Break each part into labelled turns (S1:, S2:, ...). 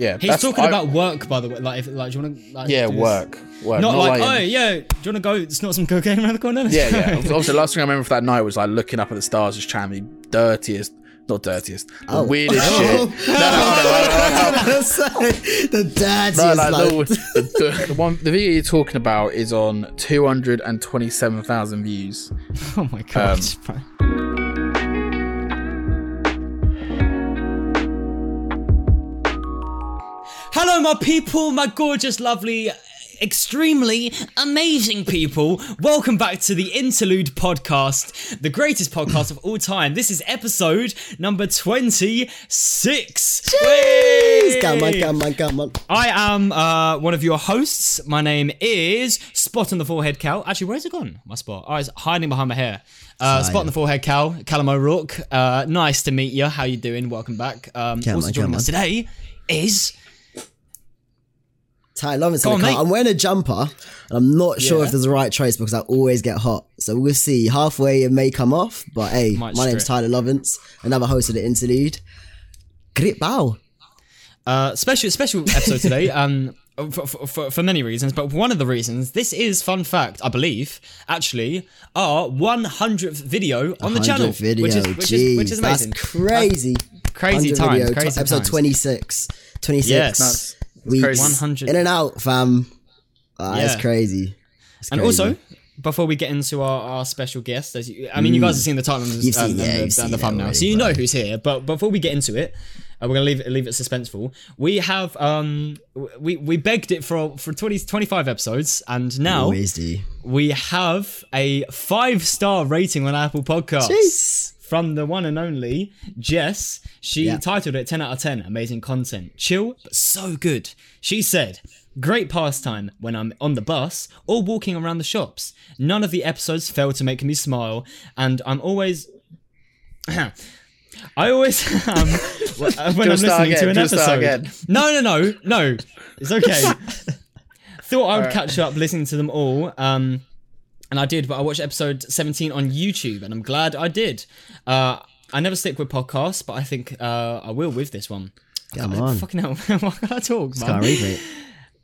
S1: Yeah,
S2: He's talking
S1: I-
S2: about work, by the way. Like, if, like, do you want to? Like,
S1: yeah work work
S2: Not, like,
S1: in-
S2: oh yeah, do you want to go snort some cocaine around the corner?
S1: Yeah, yeah. Obviously, the last thing I remember for that night was like looking up at the stars, just trying to be dirtiest, not dirtiest, the
S3: Oh.
S1: weirdest shit. No, no, no, no, no,
S3: the dirtiest.
S1: no, like,
S3: like,
S1: the, the, the one, the video you're talking about is on 227,000 views.
S2: oh my god.
S1: Um,
S2: Hello, my people, my gorgeous, lovely, extremely amazing people. Welcome back to the Interlude Podcast, the greatest podcast of all time. This is episode number 26. Whey!
S3: Come on, come on, come on.
S2: I am uh, one of your hosts. My name is Spot on the Forehead Cal. Actually, where's it gone? My spot. Oh, it's hiding behind my hair. Uh, Spot on the Forehead Cal, Callum O'Rourke. Uh, nice to meet you. How you doing? Welcome back. Um,
S3: Come
S2: also
S3: on,
S2: joining
S3: come
S2: us today is
S3: Ty Lawrence
S2: Go
S3: in
S2: on,
S3: car.
S2: mate.
S3: I'm wearing a jumper, and I'm not sure
S2: Yeah.
S3: if there's the right choice because I always get hot. So we'll see. Halfway it may come off, but hey,
S2: Might
S3: my name's
S2: strip.
S3: Tyler Lovins, another host of the Interlude. Grip bow.
S2: uh, special special episode today. Um, for, for, for, for many reasons, but one of the reasons this is fun fact, I believe, actually our 100th video on the channel,
S3: 100th video.
S2: which is which is which is
S3: Jeez,
S2: amazing.
S3: That's crazy.
S2: crazy
S3: 100
S2: times,
S3: video,
S2: crazy
S3: episode
S2: times.
S3: 26. 26
S2: Yes.
S1: That's-
S3: weeks.
S2: 100.
S3: In and out, fam. It's
S2: Yeah.
S3: crazy. It's
S2: And
S3: crazy.
S2: also, before we get into our, our special guest, as you, I mean, you guys have seen the title and,
S3: Mm.
S2: And,
S3: yeah,
S2: and the, and the thumbnail, so you know who's here. But before we get into it, uh, we're gonna leave it leave it suspenseful. We have um we we begged it for for 20, 25 episodes, and now
S3: always
S2: we have a five star rating on Apple Podcasts.
S3: Jeez.
S2: From the one and only Jess. She
S3: Yeah.
S2: titled it 10 out of 10. Amazing content. Chill, but so good. She said, Great pastime when I'm on the bus or walking around the shops. None of the episodes fail to make me smile, and I'm always. I always am when I'm listening to an episode.
S1: again.
S2: No, no, no, no. It's okay. Thought I would catch up listening to them all. Um, and I did, but I watched episode 17 on YouTube, and I'm glad I did. Uh, I never stick with podcasts, but I think uh, I will with this one.
S3: Come on.
S2: Fucking hell, why can't I talk, man?
S3: Can't read.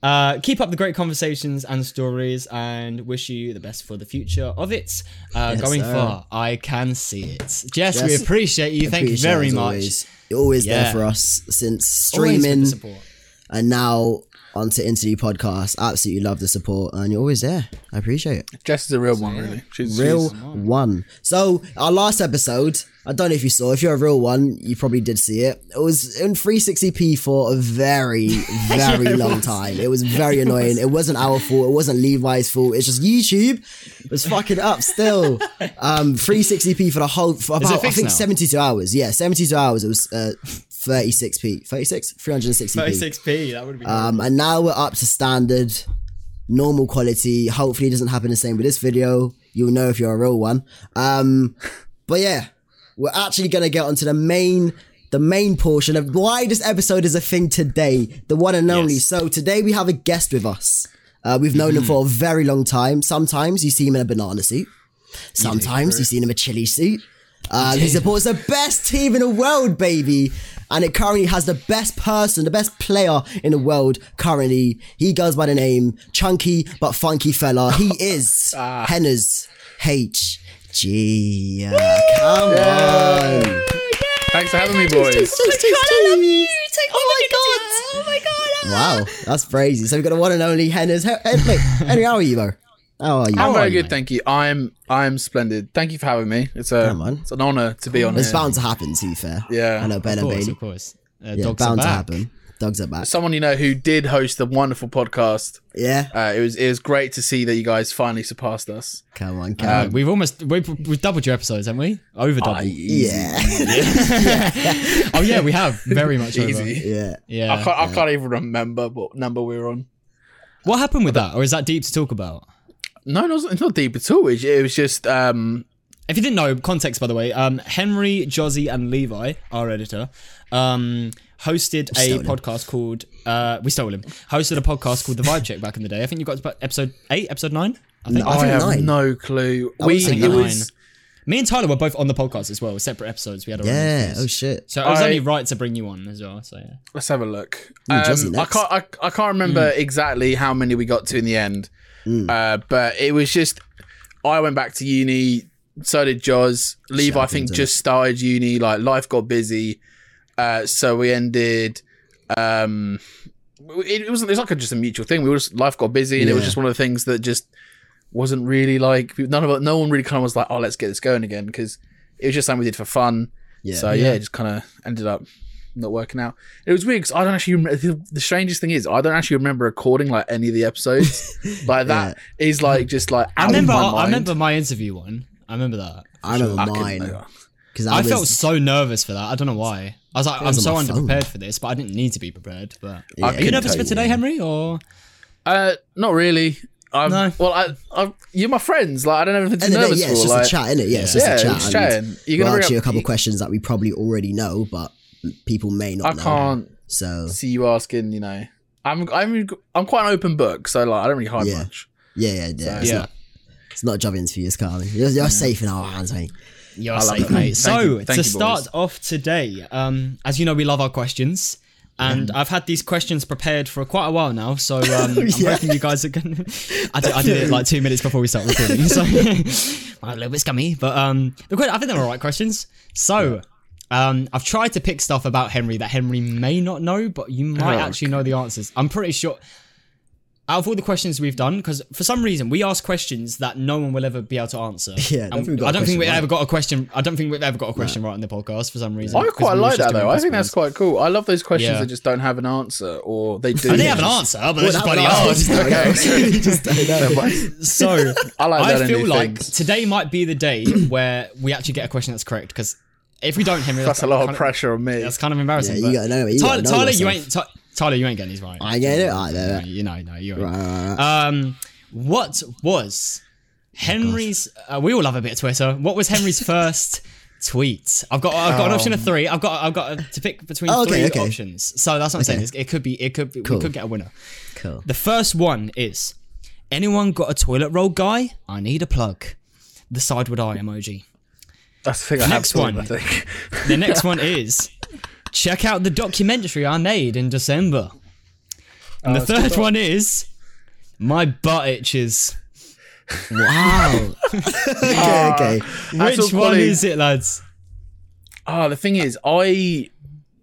S2: Uh, keep up the great conversations and stories, and wish you the best for the future of it. Uh,
S3: Yes,
S2: going
S3: sir.
S2: far, I can see it. Jess, we appreciate you. Thank you very much.
S3: Always. You're always
S2: Yeah.
S3: there for us since
S2: Always with the
S3: streaming and now onto Interview Podcast. Absolutely love the support and you're always there. I appreciate it.
S1: Jess is a real one, really. She's,
S3: Real
S1: she's-
S3: one. So our last episode, I don't know if you saw. If you're a real one, you probably did see it. It was in 360p for a very, very
S2: it
S3: long
S2: was.
S3: time. It was very annoying. It wasn't our fault. It wasn't Levi's fault. It's just YouTube was fucking up still. Um, 360p for the whole for about I think
S2: now?
S3: 72 hours. Yeah, 72 hours. It was uh, 36p, 36, 360p.
S2: 36p, that would be
S3: Um, and now we're up to standard, normal quality. Hopefully, it doesn't happen the same with this video. You'll know if you're a real one. Um, but yeah, we're actually gonna get onto the main, the main portion of why this episode is a thing today. The one and only.
S2: Yes.
S3: So today we have a guest with us. Uh, we've known him for a very long time. Sometimes you see him in a banana suit. Sometimes you see him in a chili suit. Um, he supports the best team in the world, baby. And it currently has the best person, the best player in the world currently. He goes by the name Chunky but Funky Fella. He is Henna's HG. Yeah, come on.
S1: Thanks for having me, boys.
S3: Oh my god. Oh my god. Wow, that's crazy. So we've got the one and only Henners. Hen- Hen- wait, Henry, how are you, bro? How are you?
S1: I'm
S2: are
S1: very
S2: you,
S1: good, thank you. I'm I'm splendid. Thank you for having me. It's a
S3: Come on.
S1: it's an honor to be on
S3: It's
S1: here.
S3: bound to happen, to be fair.
S1: Yeah.
S3: I know, Ben
S2: Of
S3: and
S2: course,
S3: Bailey.
S2: of course. Uh,
S3: Yeah,
S2: dogs are
S3: bound to happen. Dogs are back.
S1: Someone you know who did host a wonderful podcast.
S3: Yeah.
S1: Uh, it was it was great to see that you guys finally surpassed us.
S3: Come on, come
S2: Uh,
S3: on.
S2: we've almost we've, we've doubled your episodes, haven't we? Over double.
S3: Yeah.
S2: oh yeah, we have very much over.
S3: Yeah.
S2: Yeah.
S1: I can't I can't even remember what number we were on.
S2: What happened with that, or is that deep to talk about?
S1: No, no, it's not deep at all. It, it was just um
S2: If you didn't know, context by the way, um, Henry, Jozzy, and Levi, our editor, um, hosted a
S3: Stole him.
S2: podcast called uh, we stole him. Hosted a podcast called The Vibe Check back in the day. I think you got episode eight, episode nine. I think.
S3: I
S1: I,
S3: think
S1: have
S3: nine.
S1: no clue.
S3: would
S1: We
S3: say
S1: it
S2: nine.
S1: was
S2: Me and Tyler were both on the podcast as well, separate episodes. We had our
S3: Yeah.
S2: interviews.
S3: Oh shit.
S2: So it was
S1: I-
S2: only right to bring you on as well. So yeah.
S1: Let's have a look.
S3: Ooh, Jazzy
S1: Um, I can't. I, I can't remember exactly how many we got to in the end, uh, but it was just. I went back to uni. So did Joz. Levi, I think,
S3: Shouting,
S1: just started uni. Like life got busy, uh, so we ended. Um, it, it wasn't. It's like a, just a mutual thing. We were just life got busy, and it was just one of the things that just wasn't really like none of. No one really kind of was like, oh, let's get this going again because it was just something we did for fun.
S3: Yeah.
S1: So yeah, it just kind of ended up not working out. It was weird because I don't actually. Remember, the, the strangest thing is I don't actually remember recording like any of the episodes. like that is like just like
S2: I remember.
S1: Of my
S2: I,
S1: mind.
S2: I remember my interview one. I remember that.
S3: I remember
S1: I couldn't-
S3: mine because I,
S2: I,
S3: was,
S2: felt so nervous for that. I don't know why. I was like, I'm
S3: was
S2: so
S3: on my phone.
S2: underprepared for this, but I didn't need to be prepared. But
S3: Yeah,
S1: I
S3: I
S2: are you
S1: couldn't
S2: nervous
S1: tell
S2: for
S1: you,
S2: today,
S3: yeah.
S2: Henry? Or
S1: Uh, not really. I'm,
S2: No.
S1: Well, I, I, you're my friends. Like I don't have anything to
S3: And
S1: be
S3: then,
S1: nervous
S3: yeah,
S1: for.
S3: it's just
S1: like,
S3: a chat, innit? Yeah, it's
S2: Yeah.
S3: just
S1: Yeah,
S3: a chat.
S1: it's
S3: and
S1: chatting. You're
S3: we'll
S1: gonna
S3: ask you a
S1: up-
S3: couple
S1: you-
S3: questions that we probably already know, but people may not
S1: I
S3: know.
S1: can't
S3: So
S1: see you asking. You know, I'm, I'm, I'm quite an open book. So like, I don't really hide
S3: Yeah.
S1: much.
S3: yeah, yeah, yeah. It's
S2: yeah,
S3: not it's not a job interview, it's Carly. You're, you're safe in our hands, mate.
S2: you're
S1: love
S2: safe, mate. So
S1: you-
S2: to
S1: you,
S2: start off today, um, as you know, we love our questions. And I've had these questions prepared for quite a while now, so um, I'm
S3: Yeah.
S2: hoping you guys are gonna. I did, I did it like two minutes before we start recording, so I'm a little bit scummy. But um, the que- I think they're all right questions. So um, I've tried to pick stuff about Henry that Henry may not know, but you might
S1: Oh,
S2: actually know the answers. I'm pretty sure. Out of all the questions we've done, because for some reason we ask questions that no one will ever be able to answer.
S3: Yeah, I don't think we've got
S2: I
S3: a
S2: don't think we
S3: right.
S2: ever got a question. I don't think we've ever got a question right on the podcast for some reason.
S1: I quite like that though. I think that's quite cool. I love those questions
S2: Yeah.
S1: that just don't have an answer, or they do.
S2: I didn't have an answer, but it's just
S3: Well,
S2: bloody hard.
S3: that- just don't.
S2: So
S1: I like
S2: I feel like
S1: things.
S2: today might be the day where we actually get a question that's correct. Because if we don't, Henry,
S1: That's a lot of pressure on me.
S2: That's kind of embarrassing.
S3: Yeah, you gotta know it, you
S2: Tyler,
S3: gotta know
S2: Tyler, you ain't. Ty- Tyler, you ain't getting these right.
S3: I get it. Alright, there, there.
S2: You know, no, you ain't.
S3: Right, right, right.
S2: Um, what was Henry's? Uh, we all love a bit of Twitter. What was Henry's first tweet? I've got I've got an option of three. I've got I've got to pick between
S3: Oh, okay,
S2: three
S3: okay.
S2: options. So that's what I'm saying.
S3: Okay.
S2: It's- It could be it could be
S3: Cool.
S2: we could get a winner.
S3: Cool.
S2: The first one is anyone got a toilet roll guy? I need a plug. The sideward eye emoji.
S1: That's the thing I
S2: Next
S1: have thought,
S2: one.
S1: I think.
S2: The next one is Check out the documentary I made in December. And the third one is my butt itches.
S3: Wow. Ah. okay,
S1: okay.
S2: Which one
S1: funny.
S2: is it, lads?
S1: Ah, oh, the thing is, I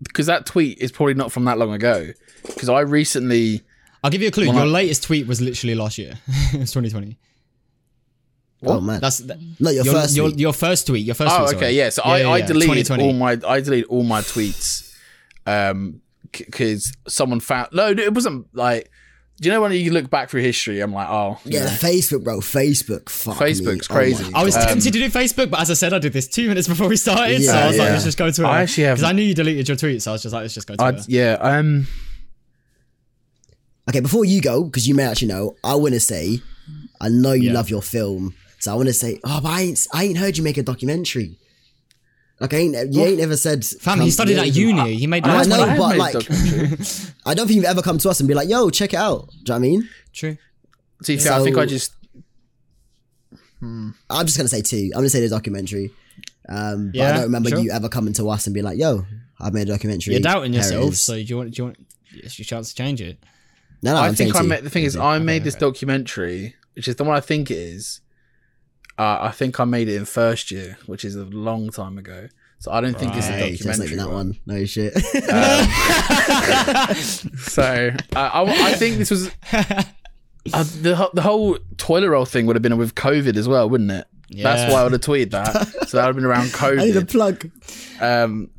S1: because that tweet is probably not from that long ago. Because I recently,
S2: I'll give you a clue. Your
S1: I,
S2: latest tweet was literally last year. it's 2020.
S3: Oh, what? Oh man,
S2: that's that,
S3: no your,
S2: your
S3: first
S2: your, your, first tweet. Your first.
S1: Oh
S2: tweet,
S1: okay, yeah. So
S2: yeah,
S1: I,
S2: yeah,
S1: I deleted all my I deleted all my tweets, um, because someone found no, it wasn't like. Do you know when you look back through history? I'm like, oh
S3: yeah, yeah. Facebook, bro. Facebook, fuck
S1: Facebook's
S3: oh me.
S1: crazy.
S2: Oh I was tempted to do Facebook, but as I said, I did this two minutes before we started, so I was like, let's just go to it.
S1: I actually have
S2: because I knew you deleted your tweets, so I was just like, let's just go to it.
S1: Yeah, um.
S3: Okay, before you go, because you may actually know, I want to say I know you
S2: yeah.
S3: love your film so I want to say, oh, but I ain't, I ain't heard you make a documentary. Like, I ain't, you ain't ever said.
S2: Fam,
S3: come-
S2: he studied at
S3: ain't-
S2: uni. He made
S3: I
S2: loads of
S3: know,
S2: money.
S3: but
S1: made
S3: like- I don't think you've ever come to us and be like, yo, check it out. Do you know what I mean?
S2: True.
S1: See, I think I
S3: So-
S1: just
S3: I'm just going to say two. I'm going to say the documentary. Um, but I don't remember
S2: sure.
S3: you ever coming to us and be like, yo, I've made a documentary.
S2: You're doubting yourself, so do you want? Do you want? It's your chance to change it.
S3: no, no,
S1: I
S3: I'm
S1: think I made the thing is I made this documentary, which is the one I think it is. Uh, I think I made it in first year, which is a long time ago. So I don't think it's a
S3: Hey,
S1: documentary.
S3: even that
S1: one.
S3: one. No shit.
S1: So uh, I, I think this was uh, the the whole toilet roll thing would have been with COVID as well, wouldn't it?
S2: Yeah.
S1: That's why I would have tweeted that. so that would have been around COVID.
S3: I need a plug.
S1: Um,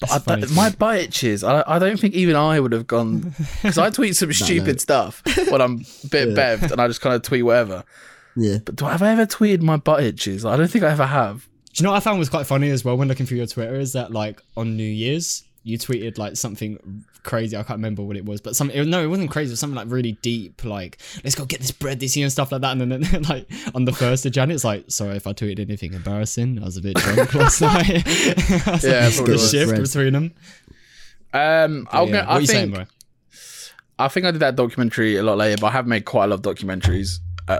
S1: but I,
S2: funny.
S1: my butt itches. I, I don't think even I would have gone because I tweet some stupid stuff when I'm a bit bevved and I just kind of tweet whatever.
S3: Yeah.
S1: But do I have I ever tweeted my butt itches? I don't think I ever have.
S2: Do you know what I found was quite funny as well when looking through your Twitter is that like on New Year's you tweeted like something crazy. I can't remember what it was, but some it, no, it wasn't crazy. It was something like really deep, like let's go get this bread this year and stuff like that. And then, then like on the first of Jan, it's like sorry if I tweeted anything embarrassing. I was a bit drunk last night. I was
S1: Yeah,
S2: like, the
S1: was.
S2: shift
S3: Bread.
S2: between them.
S1: Um, I'll
S2: Yeah.
S1: go,
S2: What
S1: I
S2: are you saying,
S1: think
S2: bro?
S1: I think I did that documentary a lot later, but I have made quite a lot of documentaries. Uh,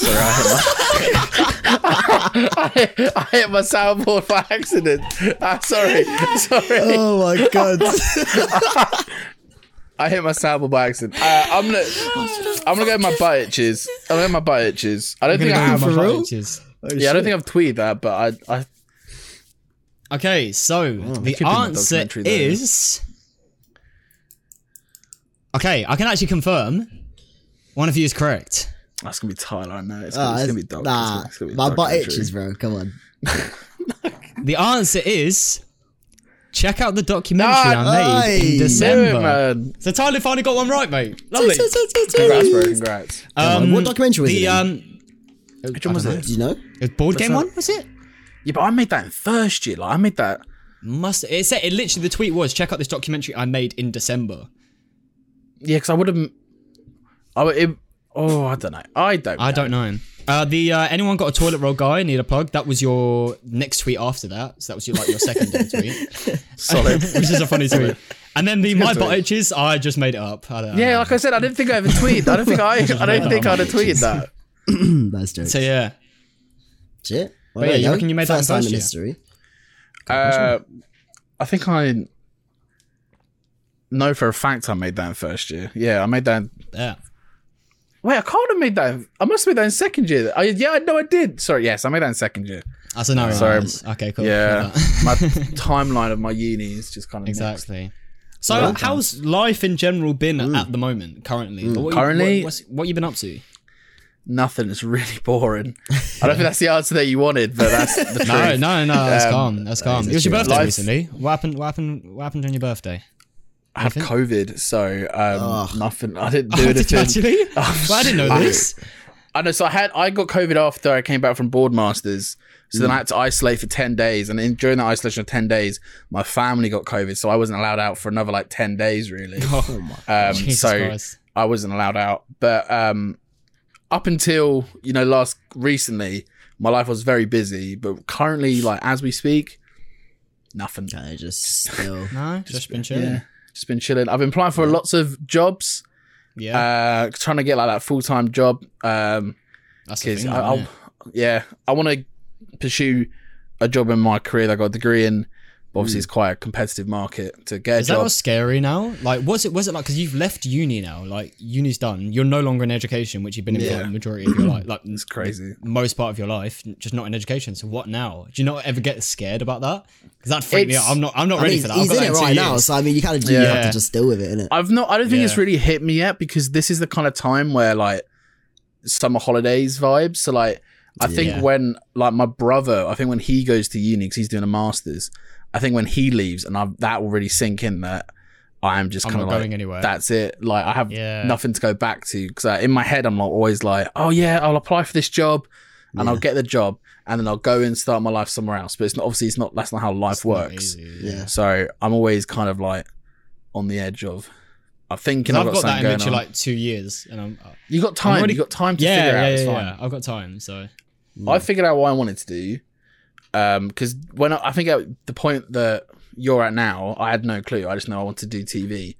S1: sorry, I hit my, I, hit, I hit my soundboard by accident. Ah, sorry, sorry.
S3: Oh my god.
S1: I hit my soundboard by accident. Uh, I'm gonna, I'm gonna go with my butt itches. I'm gonna go with my butt itches. I don't think I have.
S2: with my
S3: for real?
S2: bitches.
S1: Yeah, I don't think I've tweeted that, but I, I
S2: Okay, so the
S1: could be my
S2: answer
S1: documentary though.
S2: is. Okay, I can actually confirm. One of you is correct.
S1: That's gonna be Tyler. I know it's
S3: Ah,
S1: gonna, it's gonna be dark.
S3: nah,
S1: It's gonna- it's gonna be
S3: my butt
S1: documentary.
S3: itches, bro. Come on.
S2: The answer is. Check out the documentary
S1: Nah,
S2: I made
S3: aye.
S2: in
S1: Do
S2: December.
S1: it, man.
S2: So Tyler finally got one right, mate. Lovely.
S1: Congrats, bro. Congrats.
S3: on, what documentary was
S2: the,
S3: it in?
S2: Um,
S1: Which one was it?
S3: Do you know?
S2: it was board game
S1: that?
S2: one, was it?
S1: Yeah, but I made that in first year. Like I made that.
S2: Must it said it literally the tweet was check out this documentary I made in December.
S1: Yeah, because I would have. I would. It, oh, I don't know. I don't.
S2: I
S1: know.
S2: don't know. Uh, the uh, anyone got a toilet roll guy need a plug? That was your next tweet after that. So that was your, like your second tweet,
S1: Solid.
S2: which is a funny tweet. And then the my
S1: tweet.
S2: butt itches, I just made it up. I don't know.
S1: Yeah, like I said, I didn't think I ever tweeted. I don't think I. I don't think I'd have tweeted that.
S3: That's joke.
S2: So yeah,
S3: Shit. Well,
S2: But yeah, you
S3: go.
S2: reckon you made that in
S3: First time
S2: first
S3: in
S2: year?
S3: history.
S1: Uh, I think I know for a fact I made that in first year. Yeah, I made that.
S2: Yeah.
S1: Wait, I can't have made that. I must have made that in second year. I, yeah, no, I did. Sorry, yes, I made that in second year.
S2: That's a no.
S1: Sorry.
S2: Okay, cool.
S1: Yeah, my timeline of my uni is just kind of mixed.
S2: exactly. So how's life in general been at the moment, currently? Like, what you-
S1: Currently-
S2: what, what's, what you been up to?
S1: Nothing. It's really boring. I don't think that's the answer that you wanted, but that's the truth.
S2: No, no, no. That's
S1: Um,
S2: calm. That's calm.
S3: is
S2: It was your birthday
S1: Life-
S2: recently. What happened? What happened? What happened on your birthday?
S1: I had COVID, so um, nothing. I didn't do
S2: Oh, did you
S1: anything.
S2: actually? well, I didn't know
S1: I-
S2: this.
S1: I know. So I had I got COVID after I came back from Boardmasters. So then I had to isolate for ten days, and in, during that isolation of ten days, my family got COVID, so I wasn't allowed out for another like ten days, really.
S2: Oh,
S1: Um,
S2: Jesus
S1: so
S2: Christ.
S1: I wasn't allowed out. But um, up until you know last recently, my life was very busy. But currently, like as we speak, nothing.
S3: Kind of just still.
S2: No, just been chilling.
S1: Yeah, just been chilling. I've been applying for lots of jobs.
S2: Yeah,
S1: Uh, trying to get like that full time job. Um,
S2: that's the thing.
S1: I, yeah, I want to pursue a job in my career that I got a degree in. But obviously, mm. it's quite a competitive market to get a
S2: Is that
S1: job.
S2: what's scary now? Like, was it? Was it like? Because you've left uni now. Like, uni's done. You're no longer in education, which you've been in for like, the majority of your life. Like,
S1: It's crazy.
S2: most part of your life, just not in education. So what now? Do you not ever get scared about that? Because that freaked me out. I'm not. I'm not
S3: I
S2: ready
S3: mean,
S2: for that. I've got
S3: in
S2: that
S3: it
S2: two
S3: right now, so I mean, you kind of do you have to just deal with it, innit?
S1: I've not. I don't think it's really hit me yet because this is the kind of time where like summer holidays vibes. So like, I think when like my brother, I think when he goes to uni because he's doing a masters, I think when he leaves and I, that will really sink in that I am just kind of like
S2: going anywhere.
S1: that's it. Like I have
S2: Yeah.
S1: nothing to go back to because uh, in my head I'm like, always like, oh yeah, I'll apply for this job and I'll get the job and then I'll go and start my life somewhere else. But it's not obviously it's not that's not how life
S2: Not
S1: works.
S2: easy,
S3: Yeah.
S1: So I'm always kind of like on the edge of. I'm thinking
S2: 'Cause
S1: I've
S2: I've
S1: got,
S2: got that in
S1: something
S2: literally
S1: going on.
S2: like two years, and I'm. uh,
S1: you got time.
S2: already-
S1: you got time to
S2: yeah,
S1: figure it
S2: yeah,
S1: out. It's
S2: yeah,
S1: fine.
S2: yeah. I've got time, so
S1: I figured out what I wanted to do. Um, because when I, I think at the point that you're at now, I had no clue. I just know I want to do TV,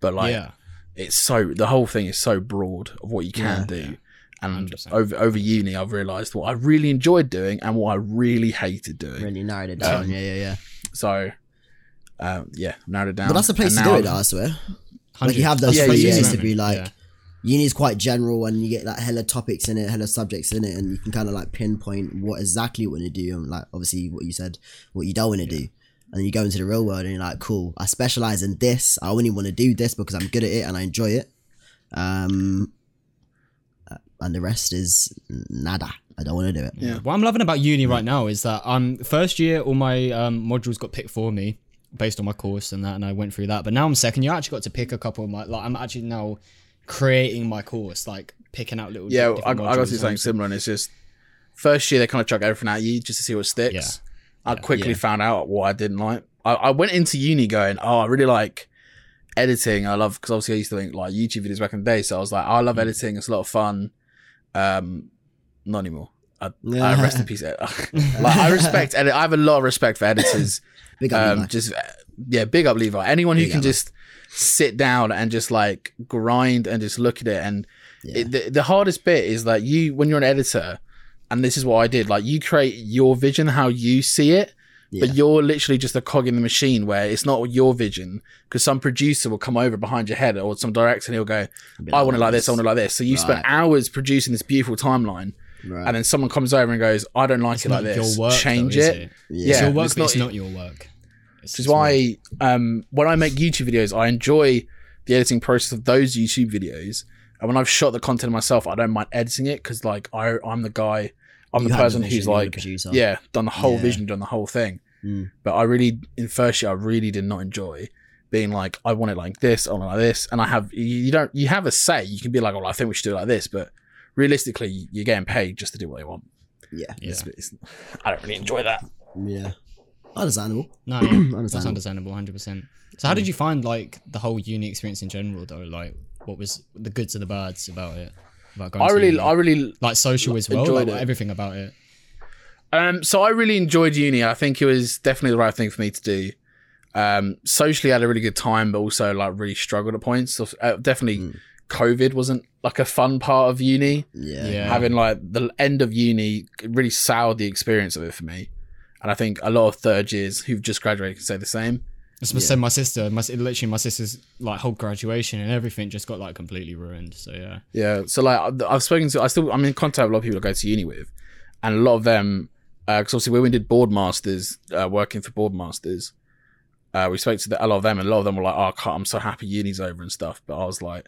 S1: but like
S2: yeah.
S1: it's so the whole thing is so broad of what you can
S3: Yeah.
S1: do. And
S2: 100%.
S1: over over uni, I've realised what I really enjoyed doing and what I really hated doing.
S3: Really narrowed it down.
S1: Um,
S3: yeah, yeah, yeah.
S1: So, um, yeah, narrowed it down.
S3: But that's the place
S1: And
S3: to do it,
S1: I've-
S3: I swear. Like you have those
S1: Yeah,
S3: three
S1: uni,
S3: years to be like,
S2: Yeah.
S3: Uni is quite general and you get like hella topics in it, hella subjects in it, and you can kind of like pinpoint what exactly you want to do and like obviously what you said, what you don't want to do. And then you go into the real world and you're like, cool, I specialize in this. I only want to do this because I'm good at it and I enjoy it. Um, uh, and the rest is nada. I don't want to do it.
S1: Yeah.
S2: What I'm loving about uni right now is that um first year all my um, modules got picked for me based on my course and that, and I went through that. But now I'm second year, I actually got to pick a couple of my like I'm actually now creating my course, like picking out little
S1: Yeah, I, I got to
S2: modules
S1: do something similar, and it's just first year they kind of chuck everything at you just to see what sticks.
S2: Yeah.
S1: I quickly
S2: Yeah.
S1: found out what I didn't like. I, I went into uni going, oh, I really like editing. I love because obviously I used to think like YouTube videos back in the day, so I was like, I
S2: Mm.
S1: love editing. It's a lot of fun. Um, not anymore. I, I rest in peace. like I respect edit. I have a lot of respect for editors.
S3: Big up,
S1: um,
S3: Levi.
S1: just yeah, big up Levi. Anyone who
S3: Big
S1: can
S3: up,
S1: just sit down and just like grind and just look at it. And it, the, the hardest bit is like you when you're an editor, and this is what I did. Like you create your vision how you see it,
S3: Yeah.
S1: but you're literally just a cog in the machine where it's not your vision because some producer will come over behind your head or some director and he'll go,
S3: Be
S1: I want it like this, I want it like this. So you spend
S3: Right.
S1: hours producing this beautiful timeline,
S3: Right.
S1: and then someone comes over and goes, I don't like
S2: It's
S1: it like this.
S2: your work.
S1: Change
S2: though,
S1: it.
S2: it?
S3: Yeah.
S2: It's your work,
S1: it's
S2: but it's
S1: not-
S2: not your work.
S1: Which is why um, when I make YouTube videos, I enjoy the editing process of those YouTube videos. And when I've shot the content myself, I don't mind editing it because like I, I'm the guy, I'm
S3: You
S1: the person
S3: vision,
S1: who's like, yeah, done the whole
S3: Yeah.
S1: vision, done the whole thing.
S3: Mm.
S1: But I really, in first year, I really did not enjoy being like, I want it like this, I want it like this, and I have you you don't you have a say. You can be like, well, I think we should do it like this, but realistically, you're getting paid just to do what they want.
S3: Yeah.
S2: Yeah.
S1: It's, it's, I don't really enjoy that.
S3: Yeah. Understandable.
S2: No, yeah, that's
S3: Understandable.
S2: understandable, hundred percent. So, how did you find like the whole uni experience in general, though? Like, what was the goods and the bads about it? About going
S1: I
S2: to
S1: really,
S2: uni?
S1: I really
S2: like social as well, like,
S1: it.
S2: everything about it.
S1: Um, so I really enjoyed uni. I think it was definitely the right thing for me to do. Um, socially, I had a really good time, but also like really struggled at points. So, uh, definitely, COVID wasn't like a fun part of uni.
S3: Yeah.
S2: Yeah,
S1: Having like the end of uni really soured the experience of it for me. And I think a lot of third years who've just graduated can say the same.
S2: That's what said my sister. My literally my sister's like whole graduation and everything just got like completely ruined. So yeah,
S1: Yeah. So like I've- I've spoken to, I still, I'm in contact with a lot of people I go to uni with, and a lot of them, because obviously when we did Boardmasters, uh, working for Boardmasters, uh, we spoke to the, a lot of them, and a lot of them were like, "Oh, God, I'm so happy uni's over and stuff." But I was like,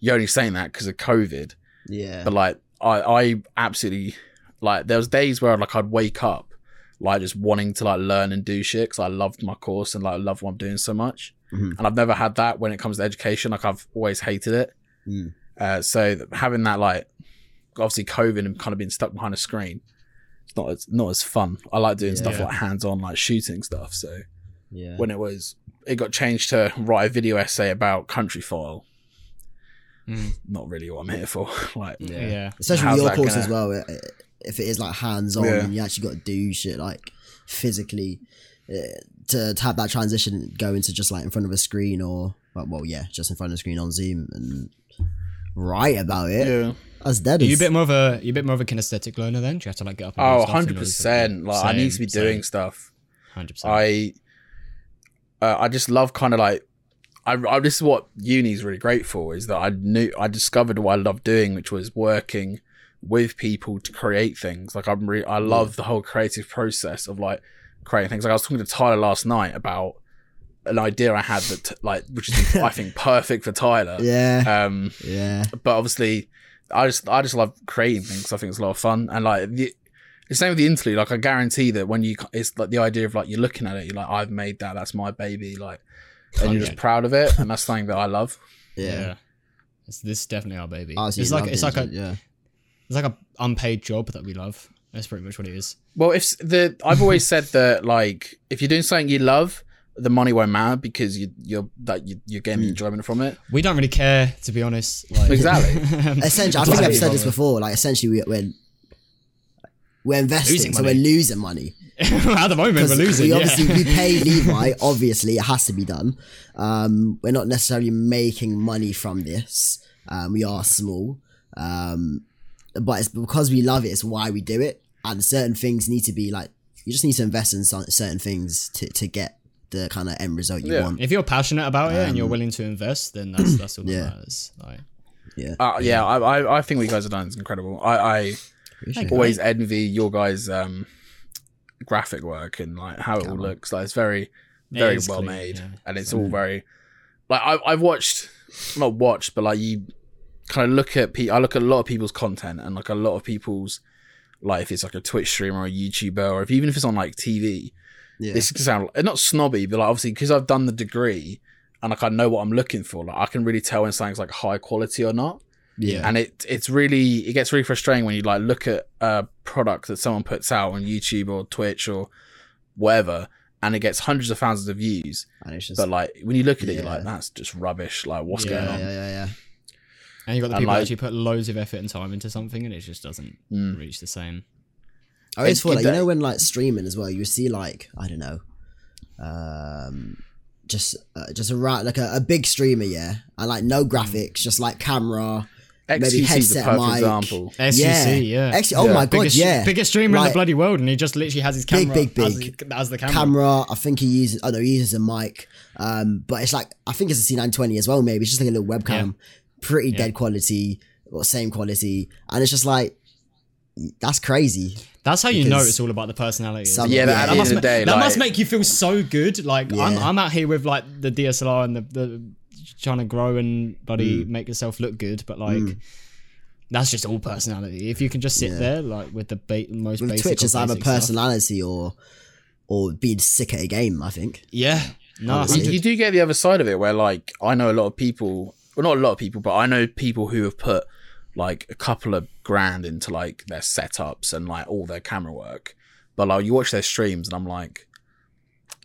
S1: "You're only saying that because of COVID."
S3: Yeah.
S1: But like, I, I absolutely like. There was days where like I'd wake up, like just wanting to like learn and do shit because I loved my course and like I loved what I'm doing so much.
S3: Mhm.
S1: And I've never had that when it comes to education. Like I've always hated it.
S3: Mm.
S1: Uh, so having that like obviously COVID and kind of being stuck behind a screen, it's not as not as fun. I like doing stuff
S2: Yeah.
S1: like hands on, like shooting stuff. So
S3: Yeah.
S1: when it was it got changed to write a video essay about Countryfile,
S2: Mm.
S1: not really what I'm here for. like
S3: Yeah.
S2: yeah.
S3: Especially your course
S1: gonna-
S3: as well. i- i- If it is like hands on
S1: Yeah.
S3: and you actually got to do shit like physically uh, to, to have that transition go into just like in front of a screen or well, well yeah, just in front of a screen on Zoom and write about it.
S1: yeah.
S3: That's dead.
S2: Are you a bit more of a you a bit more of a kinesthetic learner then? Do you have to like get up? And
S1: Oh,
S2: do stuff in
S1: 100
S2: order to-
S1: percent. Like I need to be doing stuff.
S2: Hundred percent.
S1: I uh, I just love kind of like I, I this is what uni is really great for is that I knew I discovered what I love doing, which was working with people to create things. Like I'm really I love the whole creative process of like creating things. Like I was talking to Tyler last night about an idea I had that t- like which is I think perfect for Tyler.
S3: Yeah.
S1: Um
S3: Yeah.
S1: but obviously I just I just love creating things. I think it's a lot of fun and like the the same with the interlude. Like I guarantee that when you it's like the idea of like you're looking at it, you're like I've made that. That's my baby. Like and you're just proud of it, and that's something that I love.
S2: yeah.
S3: Yeah.
S2: It's, this is definitely our baby.
S3: Oh, so
S2: it's like
S3: love
S2: it's
S3: it,
S2: like a
S3: yeah.
S2: It's like a unpaid job that we love. That's pretty much what it is.
S1: Well, if the I've always said that like if you're doing something you love, the money won't matter because you you're that you, you're getting enjoyment from it.
S2: We don't really care, to be honest. Like,
S1: Exactly.
S3: Essentially, I think I've said this before. Like, essentially, we, we're we're investing,
S2: Losing
S3: so
S2: money.
S3: we're losing money.
S2: At the moment, we're losing.
S3: we
S2: yeah.
S3: obviously we pay Levi. Obviously, it has to be done. Um, we're not necessarily making money from this. Um, we are small, um, but it's because we love it. It's why we do it. And certain things need to be like you just need to invest in some, certain things to to get the kind of end result you
S1: Yeah.
S3: want.
S2: if you're passionate about it and you're willing to invest, then that's that's all that
S3: Um, Yeah.
S2: matters. Like,
S3: Yeah,
S1: Uh, yeah, I, I I think what you guys have done is incredible. I, I
S3: Appreciate it.
S1: always envy your guys' um, graphic work and like how it all looks. Like it's very very
S2: is
S1: well
S2: clean,
S1: made,
S2: yeah.
S1: and it's all very like I, I've watched not watched, but like you kind of look at pe- I look at a lot of people's content and like a lot of people's like if it's like a Twitch streamer or a YouTuber or if even if it's on like TV.
S3: Yeah.
S1: This could sound not snobby, but like obviously because I've done the degree and like I know what I'm looking for, like I can really tell when something's like high quality or not
S3: yeah,
S1: and it it's really it gets really frustrating when you like look at a product that someone puts out on YouTube or Twitch or whatever and it gets hundreds of thousands of views
S3: and it's just
S1: but like when you look at it you're like that's just rubbish like what's
S2: Yeah,
S1: going on
S3: yeah, yeah, yeah.
S2: And you've got the
S1: And,
S2: people
S1: like-
S2: that actually put loads of effort and time into something, and it just doesn't
S1: Mm.
S2: reach the same.
S3: I always
S1: It-
S3: feel
S1: it
S3: like you know when like streaming as well, you see like I don't know, um, just uh, just a right like a, a big streamer, yeah, and like no graphics, just like camera, maybe
S1: XQC is the
S3: headset
S1: perfect
S3: mic.
S1: example.
S2: XQC, yeah.
S3: Actually, oh my god,
S2: biggest,
S3: yeah.
S2: biggest streamer in the bloody world, and he just literally has his camera
S3: big,
S2: as,
S3: big.
S2: as the camera.
S3: camera. I think he uses. Oh no, he uses a mic. Um, but it's like I think it's a C920 as well. Maybe it's just like a little webcam, pretty dead quality or same quality, and it's just like that's crazy.
S2: That's how you know it's all about the personality.
S3: some-
S1: Yeah,
S3: Yeah,
S1: that,
S3: at
S1: at
S3: the
S1: the
S2: must,
S1: end of the
S2: ma-
S1: day,
S2: that
S1: like,
S2: must make you feel so good. Like I'm, I'm out here with like the DSLR and the, the trying to grow and bloody mm. make yourself look good, but like mm. that's just all personality. If you can just sit
S3: Yeah.
S2: there like with the ba- most
S3: With
S2: basic,
S3: Twitch,
S2: of
S3: it's either
S2: basic stuff.
S3: personality or or being sick at a game. I think.
S2: Yeah, no,
S1: you, you do get the other side of it where like I know a lot of people well not a lot of people but I know people who have put like a couple of grand into like their setups and like all their camera work but like you watch their streams and I'm like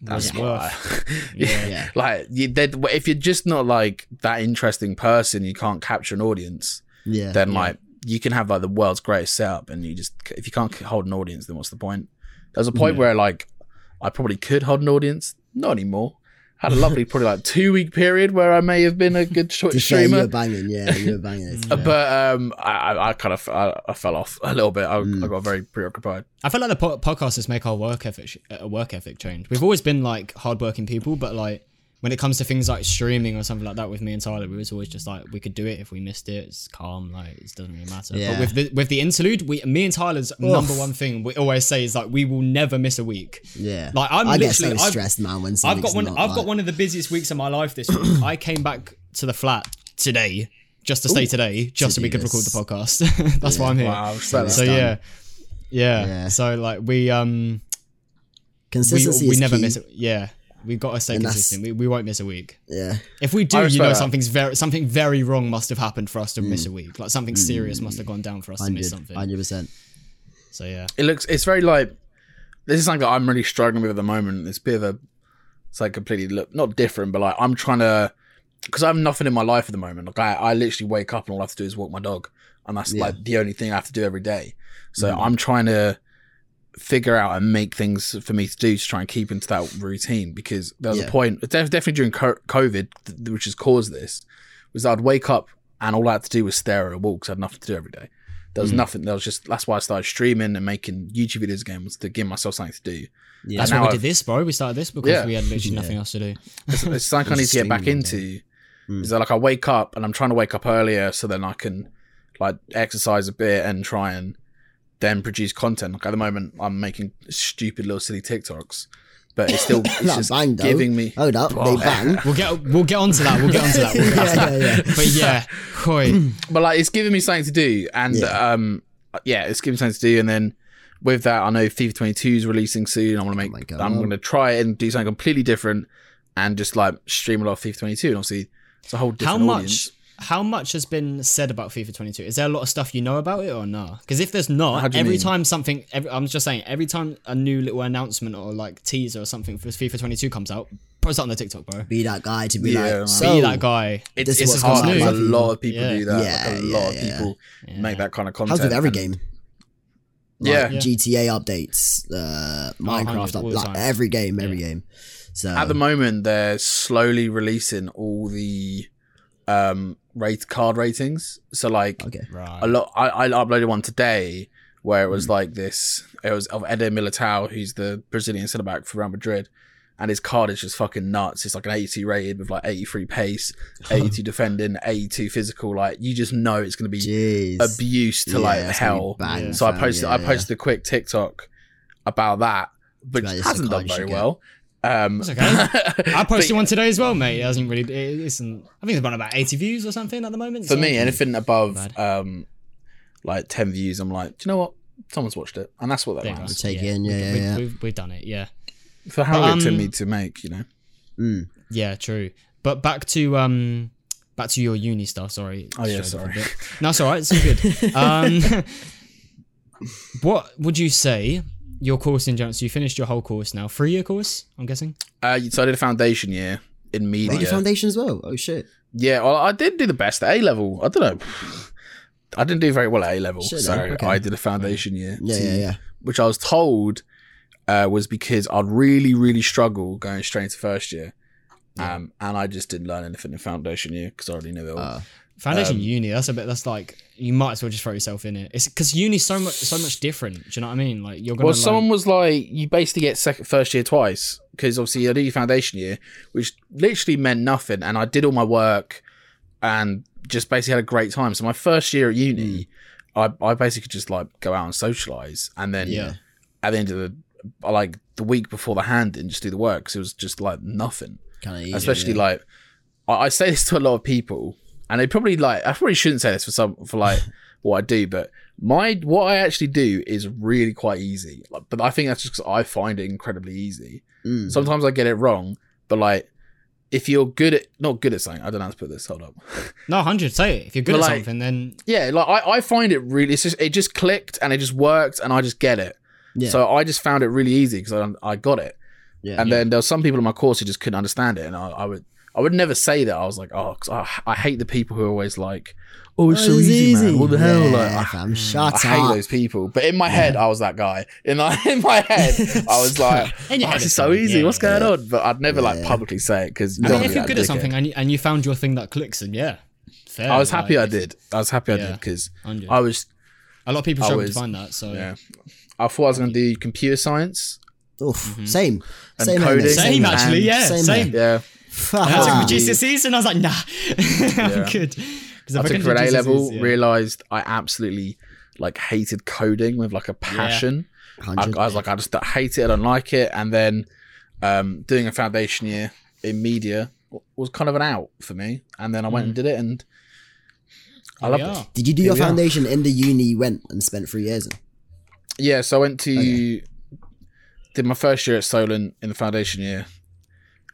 S1: that's not
S2: worth?
S1: yeah.
S3: Yeah.
S1: like you, if you're just not like that interesting person you can't capture an audience
S3: Yeah.
S1: then like you can have like the world's greatest setup and you just if you can't hold an audience then what's the point there's a point where like I probably could hold an audience not anymore had a lovely probably like two week period where I may have been a good Twitch
S3: To say you
S1: streamer
S3: were banging, yeah, you were banging.
S1: Uh, but um I, I- I kind of I, I fell off a little bit I, I got very preoccupied
S2: I feel like the po- podcasters make our work ethic a work ethic change. We've always been like hardworking people, but like when it comes to things like streaming or something like that with me and Tyler, we was always just like we could do it if we missed it. It's calm, like it doesn't really matter.
S3: Yeah.
S2: But with the with the interlude, we me and Tyler's number one thing we always say is like we will never miss a week.
S3: yeah,
S2: Like I'm
S3: I get so
S2: literally I've-
S3: stressed, man. When
S2: I've got one.
S3: Not,
S2: I've
S3: like,
S2: got one of the busiest weeks of my life this week. I came back to the flat today just to stay today, just so we could
S3: this.
S2: record the podcast. That's why I'm here.
S1: Wow, so
S2: so yeah. yeah,
S3: Yeah.
S2: So like we um we,
S3: consistency.
S2: we
S3: is
S2: never
S3: key.
S2: miss it. Yeah, we got to stay
S3: And
S2: consistent. We, we won't miss a week.
S3: Yeah,
S2: If we do, you know
S1: that.
S2: something's very something very wrong must have happened for us to miss mm. a week. Like something mm. serious must have gone down for us to miss something.
S3: hundred percent.
S2: So yeah,
S1: it looks it's very like this is something that I'm really struggling with at the moment. It's a bit of a it's like completely look not different, but like I'm trying to because I have nothing in my life at the moment. Like I, I literally wake up and all I have to do is walk my dog, and that's
S3: Yeah.
S1: like the only thing I have to do every day. So mm. I'm trying to figure out and make things for me to do to try and keep into that routine because there was
S3: Yeah.
S1: a point def- definitely during COVID th- which has caused this was I'd wake up and all I had to do was stare at a wall because I had nothing to do every day. There was mm. nothing. There was just that's why I started streaming and making YouTube videos again was to give myself something to do.
S3: Yeah,
S2: that's why we
S1: I've-
S2: did this, bro. We started this because
S1: Yeah.
S2: we had literally nothing else to do.
S1: It's, it's something I need to get back
S3: streaming all
S1: into. Mm. Is that like I wake up and I'm trying to wake up earlier so then I can like exercise a bit and try and then produce content. Like at the moment, I'm making stupid little silly TikToks, but it's still it's
S3: Not
S1: just
S3: bang, though.
S1: giving me.
S3: Hold up, they bang.
S2: We'll get we'll get onto that. We'll get onto that. We'll get onto that.
S3: yeah, yeah, yeah.
S2: But yeah, Koi.
S1: but like it's giving me something to do and
S3: Yeah.
S1: um yeah it's giving me something to do and then with that i know fifa 22 is releasing soon i want to make
S3: Oh
S1: i'm going to try it and do something completely different and just like stream a lot of fifa 22 and obviously it's a whole different
S2: How much?
S1: audience.
S2: How much has been said about FIFA 22? Is there a lot of stuff you know about it or no? Because if there's not, every
S1: mean?
S2: time something, every, I'm just saying, every time a new little announcement or like teaser or something for FIFA 22 comes out, post it on the TikTok, bro.
S3: Be that guy to be
S1: Yeah,
S3: like,
S1: man.
S3: so
S2: Be that guy.
S1: it's,
S3: This
S1: it's hard
S3: coming
S1: because a lot of people
S2: Yeah.
S1: do that
S3: Yeah,
S1: like a
S3: yeah,
S1: lot of
S3: yeah.
S1: people make that kind of content
S3: How's with every
S1: and-
S3: game?
S1: yeah.
S3: GTA updates, uh, Minecraft,
S2: 100 all the
S3: like
S2: time.
S3: every game, every game. So
S1: at the moment they're slowly releasing all the um rate card ratings so like
S3: okay,
S2: Right.
S1: a lot. I, I uploaded one today where it was
S3: Hmm.
S1: like this. It was of Eder Militao, who's the Brazilian centre back for Real Madrid, and his card is just fucking nuts. It's like an 80 rated with like 83 pace, 82 defending, 82 physical. Like you just know it's going to be
S3: jeez,
S1: abuse to
S3: Yeah,
S1: like
S3: it's gonna be
S1: hell.
S3: bang,
S1: so I posted
S3: yeah,
S1: I
S3: yeah.
S1: posted a quick TikTok about that, but it hasn't done very
S3: well. get.
S1: Well. Um,
S2: It's okay. I posted one today as well, mate. It hasn't really. It isn't. I think it's about about 80 views or something at the moment.
S1: for
S2: so-
S1: me, anything above um, like 10 views, I'm like, do you know what? Someone's watched it, and that's what that
S2: There you
S1: matters.
S3: Take it in, yeah,
S2: we-
S3: yeah,
S2: we,
S3: yeah.
S2: We've, we've done it. Yeah.
S1: For how
S2: But,
S1: it took
S2: um,
S1: me to make, you know.
S3: Mm.
S2: Yeah, true. But back to um back to your uni stuff, sorry.
S1: Oh, yeah,
S2: Strayed off a
S1: sorry.
S2: No, it's alright, it's all good. um what would you say your course in general so you finished your whole course now. Three year course, I'm guessing?
S1: Uh, so I did a foundation year in media.
S3: Did you foundation as well? Oh shit!
S1: Yeah, well, I did do the best at A level. I don't know. I didn't do very well at A level,
S3: Shit,
S1: so
S3: okay.
S1: I did a foundation year.
S3: Yeah,
S1: to-
S3: yeah, yeah.
S1: Which I was told uh, was because I'd really, really struggle going straight into first year, Um, and I just didn't learn anything in foundation year because I already knew it all.
S3: Uh,
S2: Foundation
S1: Um,
S2: uni, that's a bit. That's like you might as well just throw yourself in it. It's because uni's so much, so much different. Do you know what I mean? Like you're gonna.
S1: well, someone was like, you basically get second, first year twice because obviously I did your foundation year, which literally meant nothing, and I did all my work and just basically had a great time. So my first year at uni, I, I basically could just like go out and socialize, and then
S2: Yeah.
S1: at the end of the like the week before the hand and just do the work because it was just like nothing.
S3: kind of
S1: especially like I, I say this to a lot of people and they probably like i probably shouldn't say this for some for like what i do but my what i actually do is really quite easy like, but i think that's just because i find it incredibly easy
S3: Mm.
S1: sometimes i get it wrong but like if you're good at not good at something i don't know how to put this hold up
S2: no hundred. Say it. If you're good
S1: But,
S2: at
S1: like-
S2: something, then
S1: yeah like I, I find it really it's just it just clicked and it just worked and i just get it
S3: Yeah.
S1: so i just found it really easy because I, I got it
S3: Yeah.
S1: and then there were some people in my course who just couldn't understand it, and I, I would I would never say that. I was like, oh, 'cause I, I hate the people who are always like, oh, it's so easy, man. What the hell?
S3: Yeah,
S1: Like, I,
S3: fam, shut up.
S1: I hate
S3: up.
S1: those people. But in my head, I was that guy. In my, in my head, I was like,
S2: In
S1: oh,
S2: head
S1: this is
S2: it's
S1: so easy.
S2: Yeah,
S1: What's going on? But I'd never like publicly say it because
S2: I mean, if you're good at something and you, and you found your thing that clicks, then yeah, fair.
S1: I was happy I did. I was happy I did because I was.
S2: A lot of people
S1: I
S2: struggle to find that. So
S1: Yeah, I thought I was going to do computer science.
S3: Oof,
S2: Mm-hmm.
S3: same.
S1: And
S3: same,
S1: coding.
S3: here,
S2: same, actually. Yeah,
S3: same
S2: same.
S1: Yeah,
S2: And I took GCSEs and I was like, nah, I'm
S1: Yeah.
S2: good. 'Cause
S1: I took
S2: can
S1: it for an A level.
S2: Yeah.
S1: Realized I absolutely like hated coding with like a passion. I, I was like, I just hate it. I don't like it. And then um, doing a foundation year in media was kind of an out for me. And then I went and did it, and I
S2: Here we
S1: loved it.
S3: Did you do
S1: Here
S3: your
S1: we are.
S3: foundation in the uni you went and spent three years in?
S1: Yeah, so I went to did my first year at Solent in the foundation year,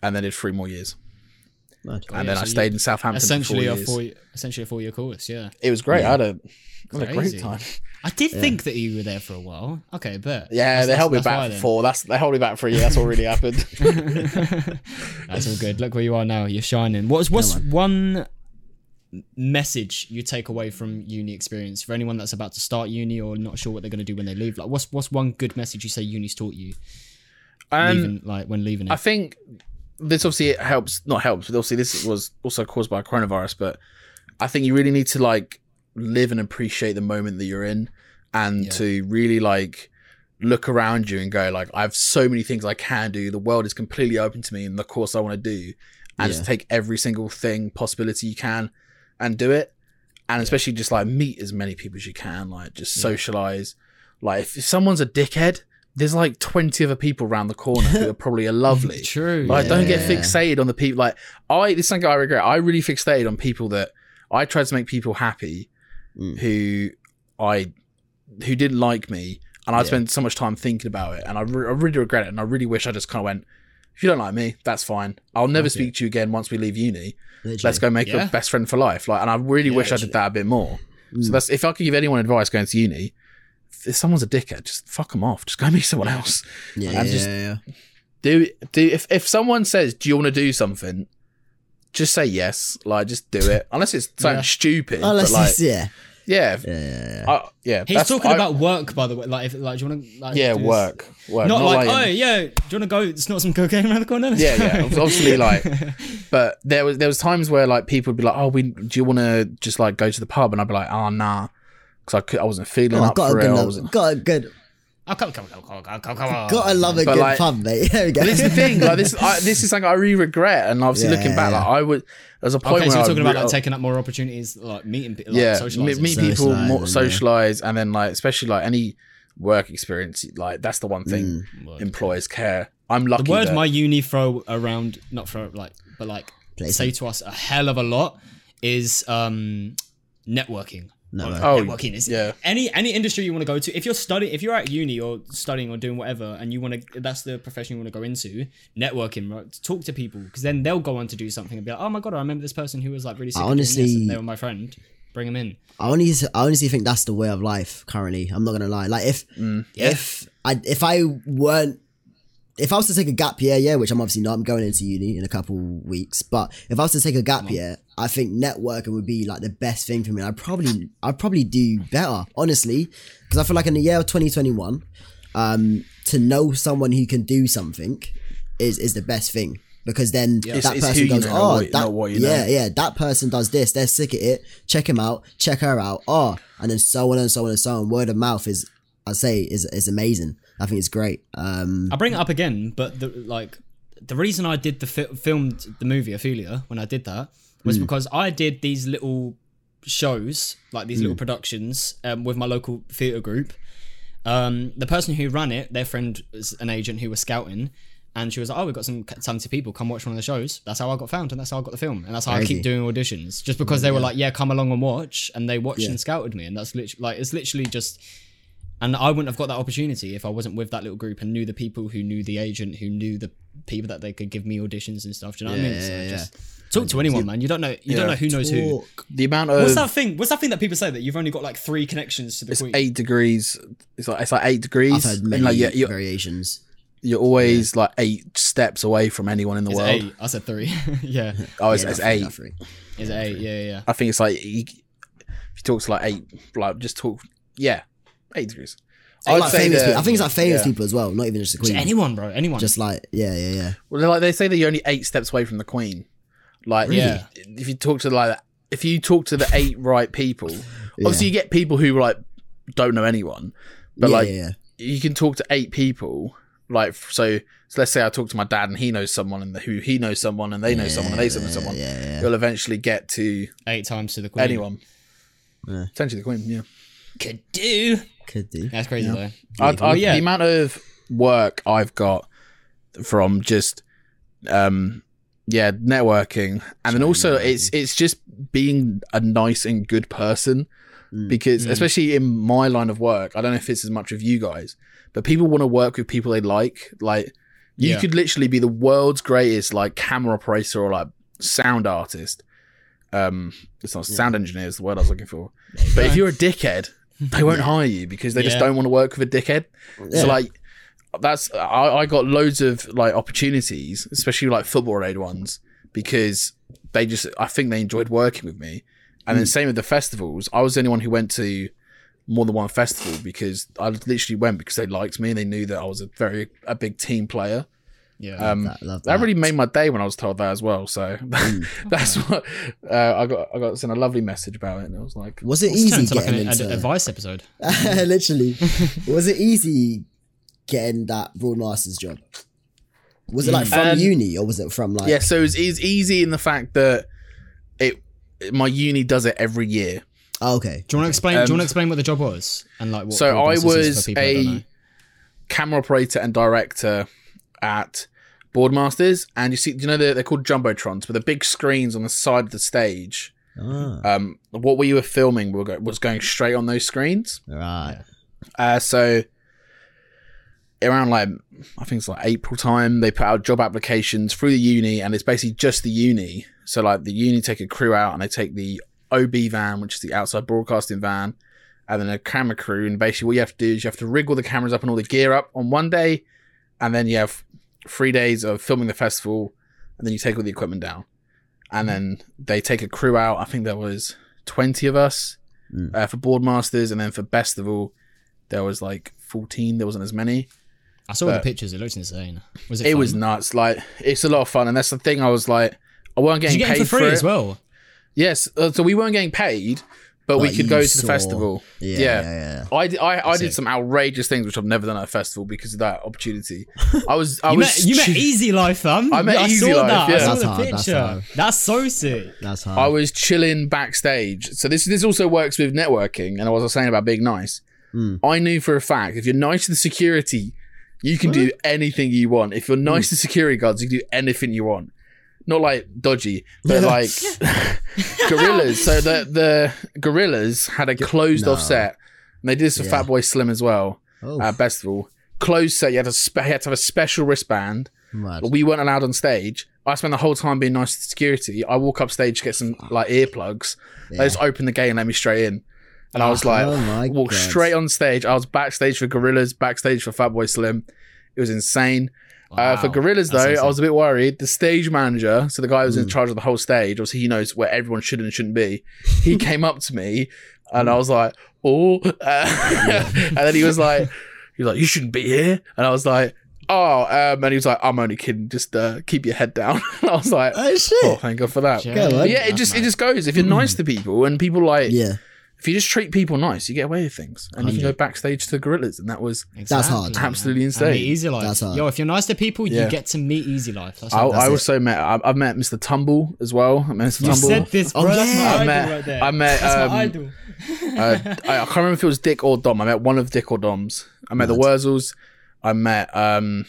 S1: and then did three more years.
S3: Right.
S2: Oh,
S1: and
S2: yeah,
S1: then I stayed in Southampton
S2: Essentially
S1: for
S2: a
S1: four
S2: four, essentially a four-year course. Yeah,
S1: It was great. I had a, I had a great time.
S2: I did think that you were there for a while. Okay, but
S1: Yeah, they held me back for four. That's they held me back for a year. That's what really happened.
S2: That's all good. Look where you are now. You're shining. What's what's one message you take away from uni experience for anyone that's about to start uni or not sure what they're going to do when they leave? Like, what's what's one good message you say uni's taught you
S1: Um,
S2: leaving, like when leaving it?
S1: I think this obviously it helps, not helps, but obviously this was also caused by coronavirus. But I think you really need to like live and appreciate the moment that you're in, and
S2: Yeah.
S1: to really like look around you and go like, I have so many things I can do. The world is completely open to me, and the course I want to do, and just take every single thing possibility you can and do it. And especially just like meet as many people as you can, like just socialize. Like if, if someone's a dickhead, there's like 20 other people around the corner who are probably are lovely.
S2: True.
S1: Like, don't get
S3: Yeah.
S1: fixated on the people. Like, I this is something I regret. I really fixated on people that I tried to make people happy,
S3: Mm.
S1: who I who didn't like me, and I
S3: Yeah.
S1: spent so much time thinking about it, and I, re- I really regret it, and I really wish I just kind of went. If you don't like me, that's fine. I'll never speak to you again once we leave uni.
S3: Literally.
S1: Let's go make
S2: Yeah.
S1: a best friend for life. Like, and I really wish I did that a bit more.
S3: Mm.
S1: So that's if I could give anyone advice going to uni, if someone's a dickhead, just fuck them off. Just go meet someone else
S3: Yeah,
S1: and
S3: yeah,
S1: just-
S3: yeah.
S1: do do if if someone says do you want to do something just say yes like just do it unless it's something
S2: Yeah.
S1: stupid
S3: Unless
S1: but like
S3: it's, yeah.
S1: yeah
S3: Yeah, yeah, yeah.
S1: I- yeah
S2: He's
S1: that's-
S2: talking
S1: I-
S2: about work, by the way. Like, if like, do you want to like?
S1: yeah
S2: do this-
S1: work work
S2: Not, like,
S1: like
S2: oh yeah, do you want to go It's not some cocaine around the corner?
S1: Yeah
S2: go."
S1: yeah obviously like but there was there was times where like people would be like oh we do you want to just like go to the pub and I'd be like oh nah because I, could, I wasn't feeling
S3: Oh,
S1: up
S3: got a
S1: for
S3: good,
S1: it I
S3: love,
S1: wasn't
S3: got a good,
S2: Oh, come, come, come, come, come, come, come on.
S3: got to love a
S1: But,
S3: good
S1: like-
S3: pub, mate. There we go.
S1: this is the thing like this I, this is something I really regret and obviously
S3: Yeah,
S1: looking back
S3: yeah.
S1: like I would there's a point
S2: Okay, so
S1: where
S2: you're
S1: I
S2: talking about like taking up more opportunities, like meeting people, like,
S1: yeah,
S2: socializing.
S1: meet, meet people,
S3: Socialise
S1: more
S3: and, yeah.
S1: and then like especially like any work experience, like that's the one thing
S3: Mm.
S1: employers care. I'm lucky.
S2: The word
S1: that-
S2: my uni throw around, not throw like, but like
S3: Placement.
S2: say to us a hell of a lot is um networking.
S3: Network.
S1: Oh,
S2: networking is
S1: yeah.
S2: any any industry you want to go to. If you're studying, if you're at uni or studying or doing whatever, and you want to, that's the profession you want to go into. Networking, right? Talk to people because then they'll go on to do something and be like, oh my god, I remember this person who was like really sick. at doing
S3: honestly-
S2: and they were my friend. Bring them in.
S3: I honestly, I honestly think that's the way of life currently. I'm not gonna lie. Like if mm. if I if I weren't if I was to take a gap year, yeah, which I'm obviously not, I'm going into uni in a couple weeks. But if I was to take a gap year, I think networking would be like the best thing for me. I'd probably I'd probably do better, honestly, because I feel like in the year of 2021, um, to know someone who can do something is is the best thing. because then
S1: It's-
S3: that
S1: it's
S3: person
S1: you
S3: goes,
S1: know,
S3: oh,
S1: what-
S3: that, yeah,
S1: know."
S3: yeah, that person does this. They're sick at it. Check him out. Check her out. Oh, and then so on and so on and so on. Word of mouth is, I say, is is amazing. I think it's great. Um,
S2: I bring it up again, but the like the reason I did the fi- filmed the movie Ophelia when I did that was because I did these little shows, like these little productions, um, with my local theatre group. Um, the person who ran it, their friend was an agent who was scouting, and she was like, "Oh, we've got some talented people. Come watch one of the shows." That's how I got found, and that's how I got the film, and that's how I keep doing auditions, just because they were like, "Yeah, come along and watch," and they watched
S3: Yeah.
S2: and scouted me, and that's literally like it's literally just. And I wouldn't have got that opportunity if I wasn't with that little group and knew the people who knew the agent, who knew the people that they could give me auditions and stuff. Do you know what I mean?
S3: Yeah,
S2: So
S3: yeah,
S2: just talk to anyone, man. You don't know. You don't know who knows who.
S1: The amount of
S2: What's that thing? What's that thing that people say that you've only got like three connections to the
S1: it's
S2: queen?
S1: eight degrees. It's like it's like eight degrees.
S3: I've heard
S1: and
S3: many
S1: like yeah, you're,
S3: variations.
S1: you're always like eight steps away from anyone in the
S2: Is it
S1: world.
S2: eight? I said three. yeah.
S1: Oh, it's,
S3: Yeah,
S1: it's eight.
S3: roughly.
S2: Is it eight? Yeah, yeah, yeah.
S1: I think it's like you, if you talk to like eight, like just talk. Yeah, eight degrees. I
S3: Like famous
S1: that-
S3: people. I think it's like famous
S1: yeah.
S3: people as well, not even just the
S2: Just
S3: queen.
S2: anyone, bro. Anyone.
S3: Just like yeah, yeah, yeah.
S1: Well, they're like they say that you're only eight steps away from the queen. Like,
S2: Really?
S1: yeah, if you talk to like, if you talk to the eight right people, obviously you get people who like don't know anyone, but
S3: yeah,
S1: like
S3: yeah, yeah.
S1: you can talk to eight people. Like, so, so let's say I talk to my dad and he knows someone, and who he knows someone, and they know someone, and they know someone.
S3: Yeah, yeah.
S1: You'll eventually get to
S2: eight times to the queen.
S1: anyone.
S3: Yeah.
S1: Potentially the queen, yeah.
S2: Could do.
S3: Could do.
S2: That's crazy though.
S1: I, I,
S2: yeah.
S1: The amount of work I've got from just, um, yeah, networking, and then also it's it's just being a nice and good person.
S3: Mm.
S1: Because especially in my line of work, I don't know if it's as much of you guys, but people want to work with people they like. Like you
S2: Yeah.
S1: could literally be the world's greatest like camera operator or like sound artist. Um, it's not sound engineer is the word I was looking for. But if you're a dickhead, they won't hire you because they just don't want to work with a dickhead.
S3: Yeah.
S1: So like that's I, I got loads of like opportunities, especially like football related ones, because they just I think they enjoyed working with me. And then mm. same with the festivals. I was the only one who went to more than one festival because I literally went because they liked me and they knew that I was a very a big team player.
S2: Yeah.
S1: Um,
S3: that, love
S1: that
S3: that.
S1: really made my day when I was told that as well. So that's what uh, I got. I got sent a lovely message about it, and it was like,
S3: Was it
S2: It's turned
S3: easy
S2: into like an ad-
S3: into?
S2: advice episode.
S3: Literally, was it easy getting that Boardmasters job? Was it like from
S1: Um,
S3: uni or was it from like?
S1: yeah. So it's, it's easy in the fact that it my uni does it every year.
S3: Oh, okay.
S2: Do you want to explain? do you
S1: Um,
S2: want to explain what the job was and like what?
S1: So I was
S2: people that
S1: a camera operator and director at Boardmasters, and you see, you know, they're, they're called jumbotrons, but the big screens on the side of the stage.
S3: Ah,
S1: Um, what we were filming was going straight on those screens.
S3: right.
S1: Uh, so around like I think it's like April time, they put out job applications through the uni, and it's basically just the uni. So like the uni take a crew out, and they take the OB van, which is the outside broadcasting van, and then a camera crew. And basically, what you have to do is you have to rig all the cameras up and all the gear up on one day, and then you have three days of filming the festival, and then you take all the equipment down, and then they take a crew out. I think there was twenty of us
S3: Mm.
S1: uh, for Boardmasters, and then for Bestival, there was like fourteen. There wasn't as many.
S2: I saw the pictures. It looked insane. Was it?
S1: It
S2: fun?
S1: was nuts. Like it's a lot of fun, and that's the thing. I was like, I weren't getting
S2: you get
S1: paid
S2: for free
S1: it.
S2: as well?
S1: Yes, uh, so we weren't getting paid, but, we could go to
S3: saw-
S1: the festival.
S3: Yeah,
S1: Yeah.
S3: yeah, yeah.
S1: I did, I, I did some outrageous things which I've never done at a festival because of that opportunity. I was I
S2: You
S1: was
S2: met, you met Easy Life, fam.
S1: I met
S2: Yeah,
S1: Easy
S2: saw
S1: Life,
S2: that.
S1: yeah.
S2: I saw
S3: That's
S2: the
S3: hard, that's
S2: picture.
S3: hard.
S2: That's so sick.
S3: That's hard.
S1: I was chilling backstage. So this this also works with networking, and I was saying about being nice.
S3: Mm.
S1: I knew for a fact if you're nice to the security, you can do anything you want. If you're nice to security guards, you can do anything you want. Not like dodgy, but like Gorillaz. So the the Gorillaz had a closed off set, and they did this for
S3: Yeah.
S1: Fatboy Slim as well.
S3: oh,
S1: uh, At Bestival, closed set. You had to spe- you had to have a special wristband.
S3: mad.
S1: But we weren't allowed on stage. I spent the whole time being nice to security. I walk up stage to get some like earplugs. They just open the gate and let me straight in. And I was oh like,
S3: Oh
S1: walk
S3: God.
S1: straight on stage. I was backstage for Gorillaz, backstage for Fatboy Slim. It was insane. Uh, for
S2: Wow. Gorillaz,
S1: though. I was a bit worried. The stage manager, so the guy who was
S3: Hmm.
S1: in charge of the whole stage, obviously he knows where everyone should and shouldn't be. He came up to me, and I was like, "Oh," uh, and then he was like, "He was like, you shouldn't be here," and I was like, oh, um, and he was like, I'm only kidding. Just uh, keep your head down. I was like,
S3: Oh shit.
S1: oh, thank God for that.
S2: Yeah.
S3: On.
S1: Yeah, it just it just goes. If you're nice to people and people like,
S3: yeah.
S1: If you just treat people nice, you get away with things, and you can go backstage to the Gorillaz, and that was
S3: That's hard.
S2: Exactly,
S1: absolutely
S2: man.
S1: insane.
S2: Easy Life.
S3: That's hard.
S2: Yo, if you're nice to people,
S1: Yeah.
S2: you get to meet Easy Life. That's
S1: I,
S2: what
S1: I
S3: it.
S1: also met. I, I've met Mr. Tumble as well. I met Mr.
S2: you
S1: Tumble.
S2: said this, bro.
S3: Oh,
S2: That's
S3: yeah.
S2: my
S1: I
S2: idol
S1: met.
S2: right there.
S1: I met.
S2: That's
S1: um,
S2: my idol.
S1: uh, I, I can't remember if it was Dick or Dom. I met one of Dick or Dom's. I met the Wurzels. I met um,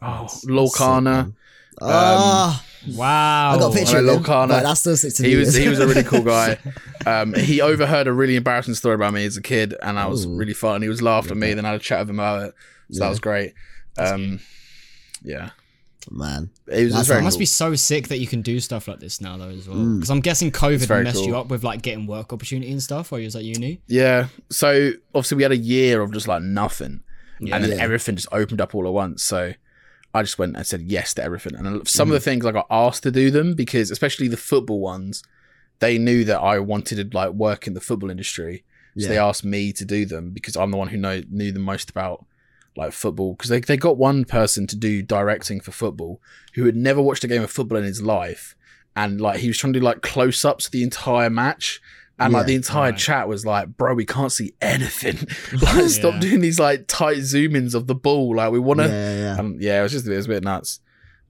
S1: oh, Lorcana.
S3: Ah,
S2: Wow.
S3: I got a picture of
S1: Hello,
S3: him,
S1: Connor.
S3: but that's still six to
S1: He was, he was a really cool guy. Um, he overheard a really embarrassing story about me as a kid, and I was really fun. He was laughed at me, then I had a chat with him about it. So that was great. Um, yeah,
S3: man.
S1: it was,
S3: That's
S1: very
S2: It must
S1: cool.
S2: be so sick that you can do stuff like this now, though, as well. Because I'm guessing COVID
S1: very
S2: messed you up with like getting work opportunity and stuff while you was at uni.
S1: Yeah. So obviously we had a year of just like nothing,
S2: Yeah.
S1: and then
S3: Yeah.
S1: everything just opened up all at once. So I just went and said yes to everything. And some of mm. the things I got asked to do them because, especially the football ones, they knew that I wanted to like work in the football industry. So they asked me to do them because I'm the one who know knew the most about like football. Because they they got one person to do directing for football who had never watched a game of football in his life, and like he was trying to do like close ups the entire match. And like the entire
S2: Right.
S1: chat was like, "Bro, we can't see anything. like, stop doing these like tight zoom ins of the ball. Like, we want to
S3: Yeah, yeah, yeah.
S1: um, yeah, it was just it was a bit nuts.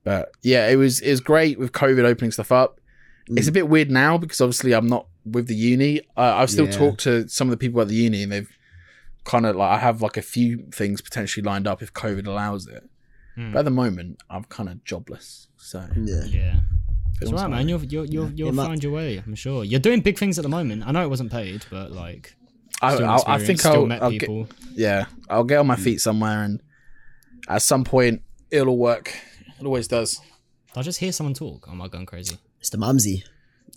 S1: But yeah, it was it was great with COVID opening stuff up.
S3: Mm.
S1: It's a bit weird now because obviously I'm not with the uni. Uh, I've still
S3: Yeah.
S1: talked to some of the people at the uni, and they've kind of like I have like a few things potentially lined up if COVID allows it.
S2: Hmm.
S1: But at the moment, I'm kind of jobless. So
S3: yeah.
S2: Yeah. It's right, man. You'll you'll you'll, you'll
S3: It might-
S2: find your way. I'm sure. You're doing big things at the moment. I know it wasn't paid, but like,
S1: I,
S2: still
S1: I, I think
S2: still
S1: I'll,
S2: met
S1: I'll get,
S2: people.
S1: yeah, I'll get on my feet somewhere, and at some point it'll work. It always does.
S2: I'll just hear someone talk. Am I going crazy?
S3: Mr. Mumsy.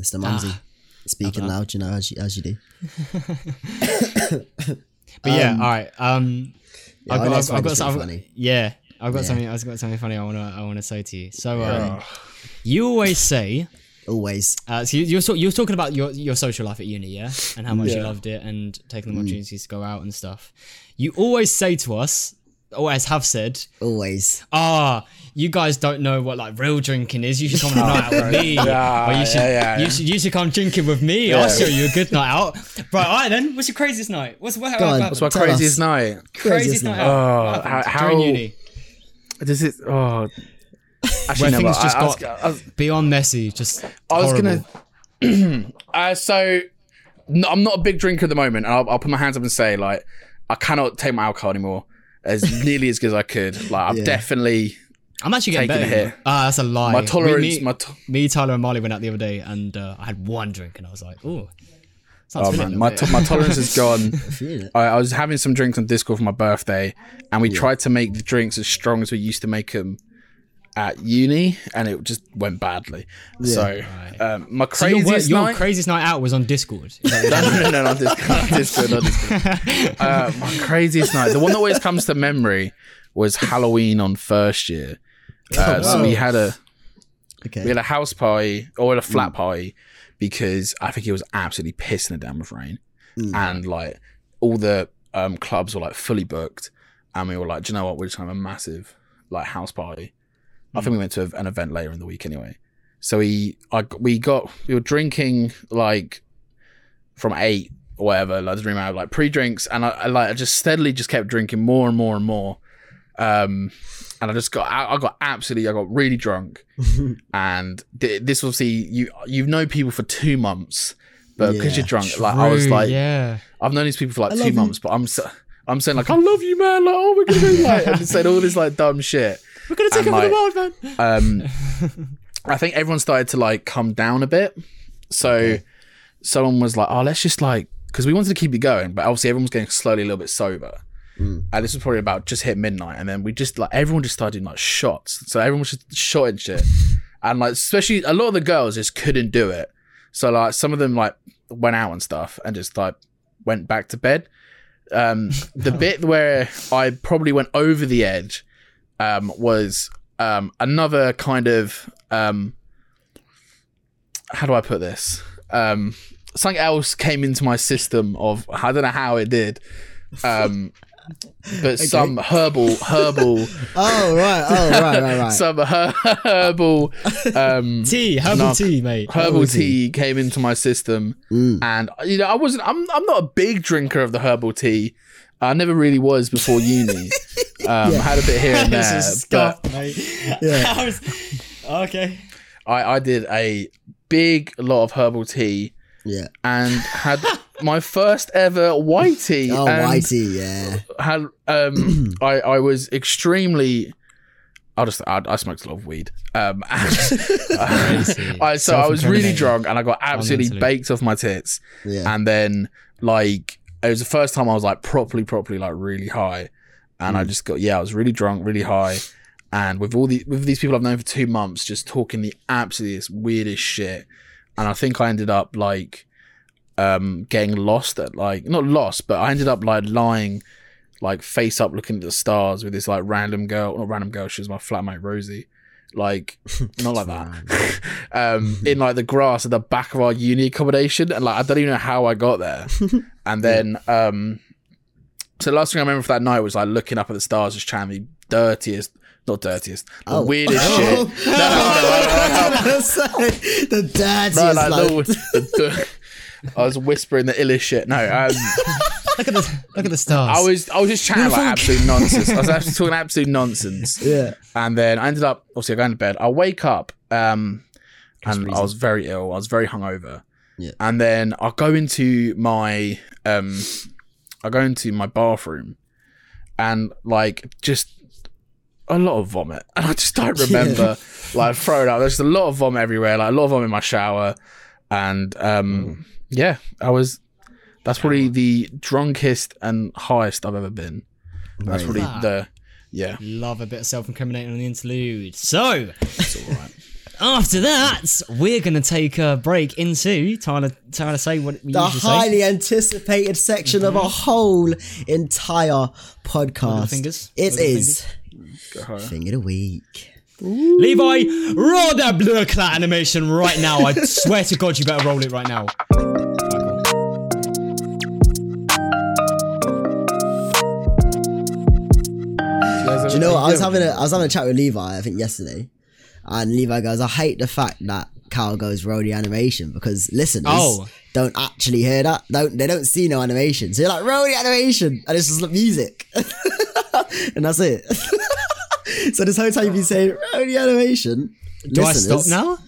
S3: Mr. Mumsy.
S2: Ah.
S3: Speaking loud, you know, as you, as you do.
S2: But yeah, all right. Um,
S3: Yeah,
S2: I've got,
S3: next
S2: I've, I've got
S3: is
S2: I've-
S3: funny.
S2: yeah, I've got
S3: Yeah.
S2: something. I've got something funny. I wanna, I wanna say to you. So, um, you always say,
S3: Always.
S2: uh, so you, you're so, you're talking about your your social life at uni, yeah, and how much you loved it and taking
S3: Mm.
S2: the opportunities to go out and stuff. You always say to us, always have said,
S3: Always.
S2: ah, you guys don't know what like real drinking is. You should come on a night out with me.
S1: Yeah,
S2: or you should,
S1: yeah, yeah,
S2: you should, you should come drinking with me.
S1: Yeah.
S2: I'll show you a good night out. Right, all right then. What's your craziest night? What's what?
S3: Go on.
S1: What's my craziest
S3: us.
S1: night?
S2: craziest night out?
S1: Oh,
S2: What happened
S1: how-
S2: during
S1: how-
S2: uni?
S1: Does it? Oh, actually, no,
S2: things just
S1: I, I was-
S2: got
S1: I was,
S2: beyond messy. Just
S1: I was
S2: horrible.
S1: gonna. uh, so, no, I'm not a big drinker at the moment, and I'll, I'll put my hands up and say, like, I cannot take my alcohol anymore as nearly as good as I could. Like, I'm
S3: Yeah.
S1: definitely
S2: I'm actually getting
S1: a
S2: better.
S1: hit.
S2: Ah, that's a lie.
S1: my tolerance.
S2: Me,
S1: my to-
S2: me, Tyler, and Marley went out the other day, and uh, I had one drink, and I was like, "Oh,
S1: oh man, my, to- my tolerance is gone. I, I was having some drinks on Discord for my birthday, and we tried to make the drinks as strong as we used to make them at uni, and it just went badly. So, um, my
S2: So your, wor-
S1: craziest
S2: your
S1: night.
S2: craziest night out was on Discord. Is that what
S1: no, no, no, no, not Discord, not Discord, not Discord. Uh, my craziest night. The one that always comes to memory was Halloween on first year. Uh, so we had a
S3: Okay.
S1: we had a house party or a flat party because I think it was absolutely pissing it down with rain, and like all the um, clubs were like fully booked, and we were like, do you know what? We're just gonna have a massive like house party. I think we went to an event later in the week anyway. So we, I, we got, we were drinking like from eight or whatever, like doesn't really matter, like pre-drinks, and I, I like I just steadily just kept drinking more and more and more. Um, and I just got, I, I got absolutely, I got really drunk, and th- this see you. You've known people for two months, but because
S3: Yeah,
S1: you're drunk, like I was
S2: True,
S1: like,
S2: yeah.
S1: I've known these people for like
S3: I
S1: two
S3: love you.
S1: months, but I'm so, I'm saying like I love you, man. Like oh, we're gonna be like, and saying all this like dumb shit.
S2: We're gonna take
S1: And,
S2: over the world, man.
S1: Um, I think everyone started to like come down a bit. So someone was like, "Oh, let's just like," because we wanted to keep it going, but obviously everyone was getting slowly a little bit sober. And this was probably about just hit midnight, and then we just like everyone just started doing like shots. So everyone was just shotting shit, and like especially a lot of the girls just couldn't do it. So like some of them like went out and stuff, and just like went back to bed. Um, the bit where I probably went over the edge um, was um, another kind of um, how do I put this? Um, something else came into my system of I don't know how it did. Um, but some herbal herbal
S3: Oh right, oh right, right, right.
S1: some her- herbal um
S2: Tea, herbal
S1: No.
S2: tea, mate.
S1: herbal tea came into my system
S3: Mm.
S1: and you know I wasn't I'm I'm not a big drinker of the herbal tea. I never really was before uni. Um, I had a bit here and
S2: It's
S1: there,
S2: a
S1: but
S2: scuff, mate.
S3: Yeah.
S2: I was- okay.
S1: I, I did a big lot of herbal tea
S3: Yeah.
S1: and had my first ever white tea.
S3: Oh,
S1: and
S3: whitey, yeah.
S1: Had um, I I was extremely. I just I, I smoked a lot of weed. Um, and, I so I was really drunk and I got absolutely baked off my tits.
S3: Yeah.
S1: And then like it was the first time I was like properly, properly like really high. And I
S3: Mm.
S1: just got yeah, I was really drunk, really high. And with all the with these people I've known for two months, just talking the absolutely weirdest shit. And I think I ended up like um getting lost at like not lost, but I ended up like lying like face up looking at the stars with this like random girl not random girl, she was my flatmate Rosie. Like not like that. um in like the grass at the back of our uni accommodation and like I don't even know how I got there. and then um so the last thing I remember for that night was like looking up at the stars, just trying the dirtiest, not dirtiest, the
S3: Oh.
S1: weirdest
S3: Oh.
S1: shit. No, no, no, no, no, no,
S3: the dirtiest.
S1: no, like,
S3: like,
S1: the- the- I was whispering the illest shit. No, um,
S2: Look at the look at the stars.
S1: I was I was just chatting like absolute nonsense. I was actually talking absolute nonsense.
S3: yeah.
S1: And then I ended up obviously I go into bed. I wake up, um, and I was very ill. I was very hungover.
S3: Yeah.
S1: And then I go into my um, I go into my bathroom, and like just a lot of vomit, and I just don't remember like throwing up. There's a lot of vomit everywhere, like a lot of vomit in my shower, and um, yeah, I was. That's probably the drunkest and highest I've ever been. That's
S3: Very
S1: probably the yeah.
S2: Love a bit of self-incriminating on the interlude. So,
S1: It's all right.
S2: after that, we're gonna take a break into Tyler. Tyler, say what we
S3: The
S2: usually say.
S3: highly anticipated section of a mm-hmm. whole entire podcast.
S2: fingers?
S3: It
S2: Wiggle the
S3: is
S1: Go.
S3: Thing of the Week.
S2: Levi, roll that blur clat animation right now. I swear to God, you better roll it right now.
S3: Do you know what? I was having a I was having a chat with Levi, I think yesterday. And Levi goes, I hate the fact that Carl goes roll animation because listeners
S2: Oh.
S3: don't actually hear that. Don't they don't see no animation. So you're like, roll animation and it's just like music. and that's it. so this whole time you've been saying roll animation.
S2: Do I stop now?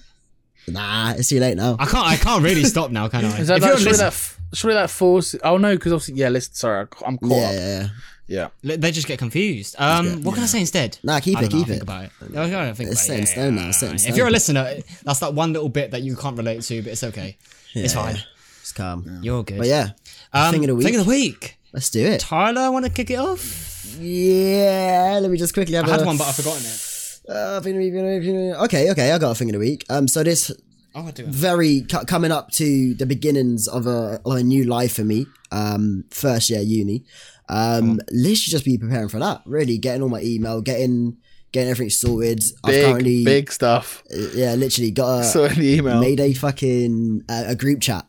S3: Nah, it's too late now.
S2: I can't. I can't really stop now, can I?
S1: Is that,
S2: if
S1: that,
S2: you're
S1: surely,
S2: listen-
S1: that f- surely that force? Oh no, because obviously, yeah. Listen, sorry, I- I'm caught
S3: Yeah,
S1: up.
S3: yeah, yeah.
S1: Yeah,
S2: they just get confused. Um, what can I say instead?
S3: Nah, keep
S2: I
S3: it, keep it.
S2: Think about it. I gotta think
S3: It's
S2: about it.
S3: set in stone now, set in
S2: If you're a listener, that's that one little bit that you can't relate to, but it's okay. it's
S3: Yeah,
S2: fine.
S3: It's calm.
S2: You're good.
S3: But yeah,
S2: Um,
S3: thing of the week.
S2: Thing of the week.
S3: let's do it.
S2: Tyler, I want to kick it off?
S3: Yeah, let me just quickly have
S2: I had
S3: a-
S2: one, but I've forgotten it.
S3: Uh, thing of the week, thing of the week. okay, okay, I got a thing of the week. Um, so this
S2: Oh,
S3: very cu- coming up to the beginnings of a of a new life for me. Um, first year uni. Um, literally just be preparing for that. Really getting all my email, getting getting everything sorted. I've
S1: big,
S3: currently,
S1: big stuff.
S3: yeah, literally got a
S1: So in the email,
S3: made a fucking uh, a group chat.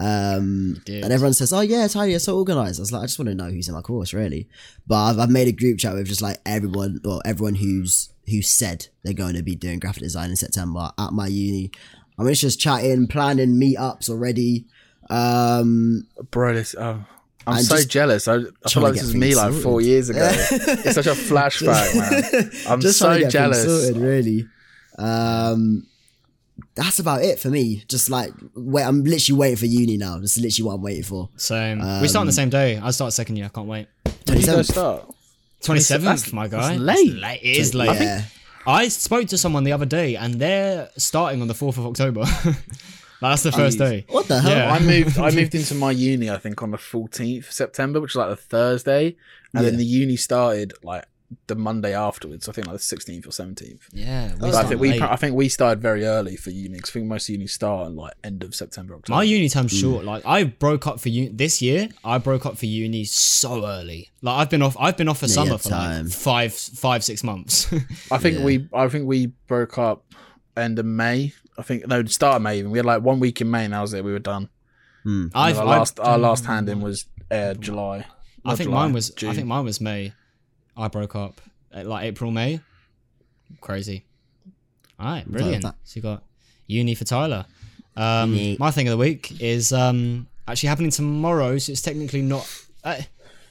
S3: Um, and everyone says, "Oh yeah, Tidy, you're so organized." I was like, "I just want to know who's in my course, really." But I've, I've made a group chat with just like everyone, or everyone who's who said they're going to be doing graphic design in September at my uni. I mean, it's just chatting, planning meetups already. Um,
S1: bro. This, oh, I'm
S3: And
S1: so
S3: just
S1: jealous. I, I feel like this is me
S3: things
S1: like
S3: sorted.
S1: four years ago. it's such a flashback, man. I'm
S3: just trying
S1: so
S3: to get things
S1: jealous.
S3: sorted, really. Um, that's about it for me. Just like wait, I'm literally waiting for uni now. That's literally what I'm waiting for.
S2: Same. we start on the same day. I start second year. I can't wait.
S1: When did you guys
S3: 27th.
S1: start?
S2: Twenty seventh,
S1: that's-
S2: my guy.
S1: that's late.
S2: It's late. It is late.
S3: Yeah.
S2: I spoke to someone the other day, and they're starting on the fourth of October. like, that's the first day.
S3: What the hell?
S2: Yeah.
S1: I moved. I moved into my uni. I think on the 14th September, which is like the Thursday, and then the uni started like the Monday afterwards. I think like the 16th or 17th.
S2: Yeah, we
S1: I think we.
S2: late.
S1: I think we started very early for uni. 'cause I think most uni start at like end of September. October.
S2: My uni time's mm. short. Like I broke up for uni this year. I broke up for uni so early. Like I've been off. I've been off for
S3: you
S2: summer for
S3: time.
S2: like five, five, six months.
S1: I think
S3: Yeah.
S1: we. I think we broke up end of May. I think no, start of May. Even we had like one week in May, and that was it. We were done.
S3: Hmm.
S2: I've
S1: our
S2: I've
S1: last our
S2: done-
S1: last hand in was uh, July.
S2: I think
S1: July,
S2: mine was. I think mine was May. I broke up at like April, May. Crazy. All right, brilliant. So you got uni for Tyler. Um,
S3: Uni.
S2: my thing of the week is um, actually happening tomorrow, so it's technically not. Uh,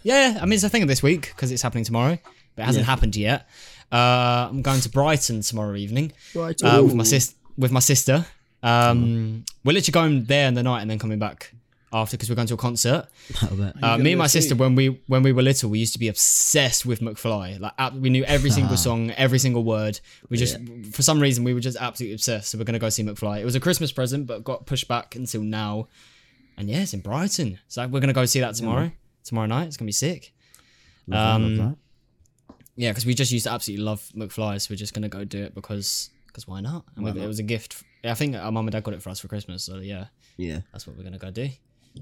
S2: yeah, I mean it's a thing of this week because it's happening tomorrow, but it hasn't happened yet. Uh, I'm going to Brighton tomorrow evening
S3: Right.
S2: uh, with my sis with my sister. Um, we're literally going there in the night and then coming back after because we're going to a concert. Uh, me and my sister, when we when we were little, we used to be obsessed with McFly. Like we knew every single song, every single word. We just, for some reason, we were just absolutely obsessed. So we're gonna go see McFly. It was a Christmas present, but got pushed back until now. And yeah, it's in Brighton. So we're gonna go see that tomorrow. Tomorrow night, it's gonna be sick. Um, yeah, because we just used to absolutely love McFly, so we're just gonna go do it because because why not? And we- it was a gift. I think our mum and dad got it for us for Christmas. So yeah,
S3: Yeah.
S2: that's what we're gonna go do.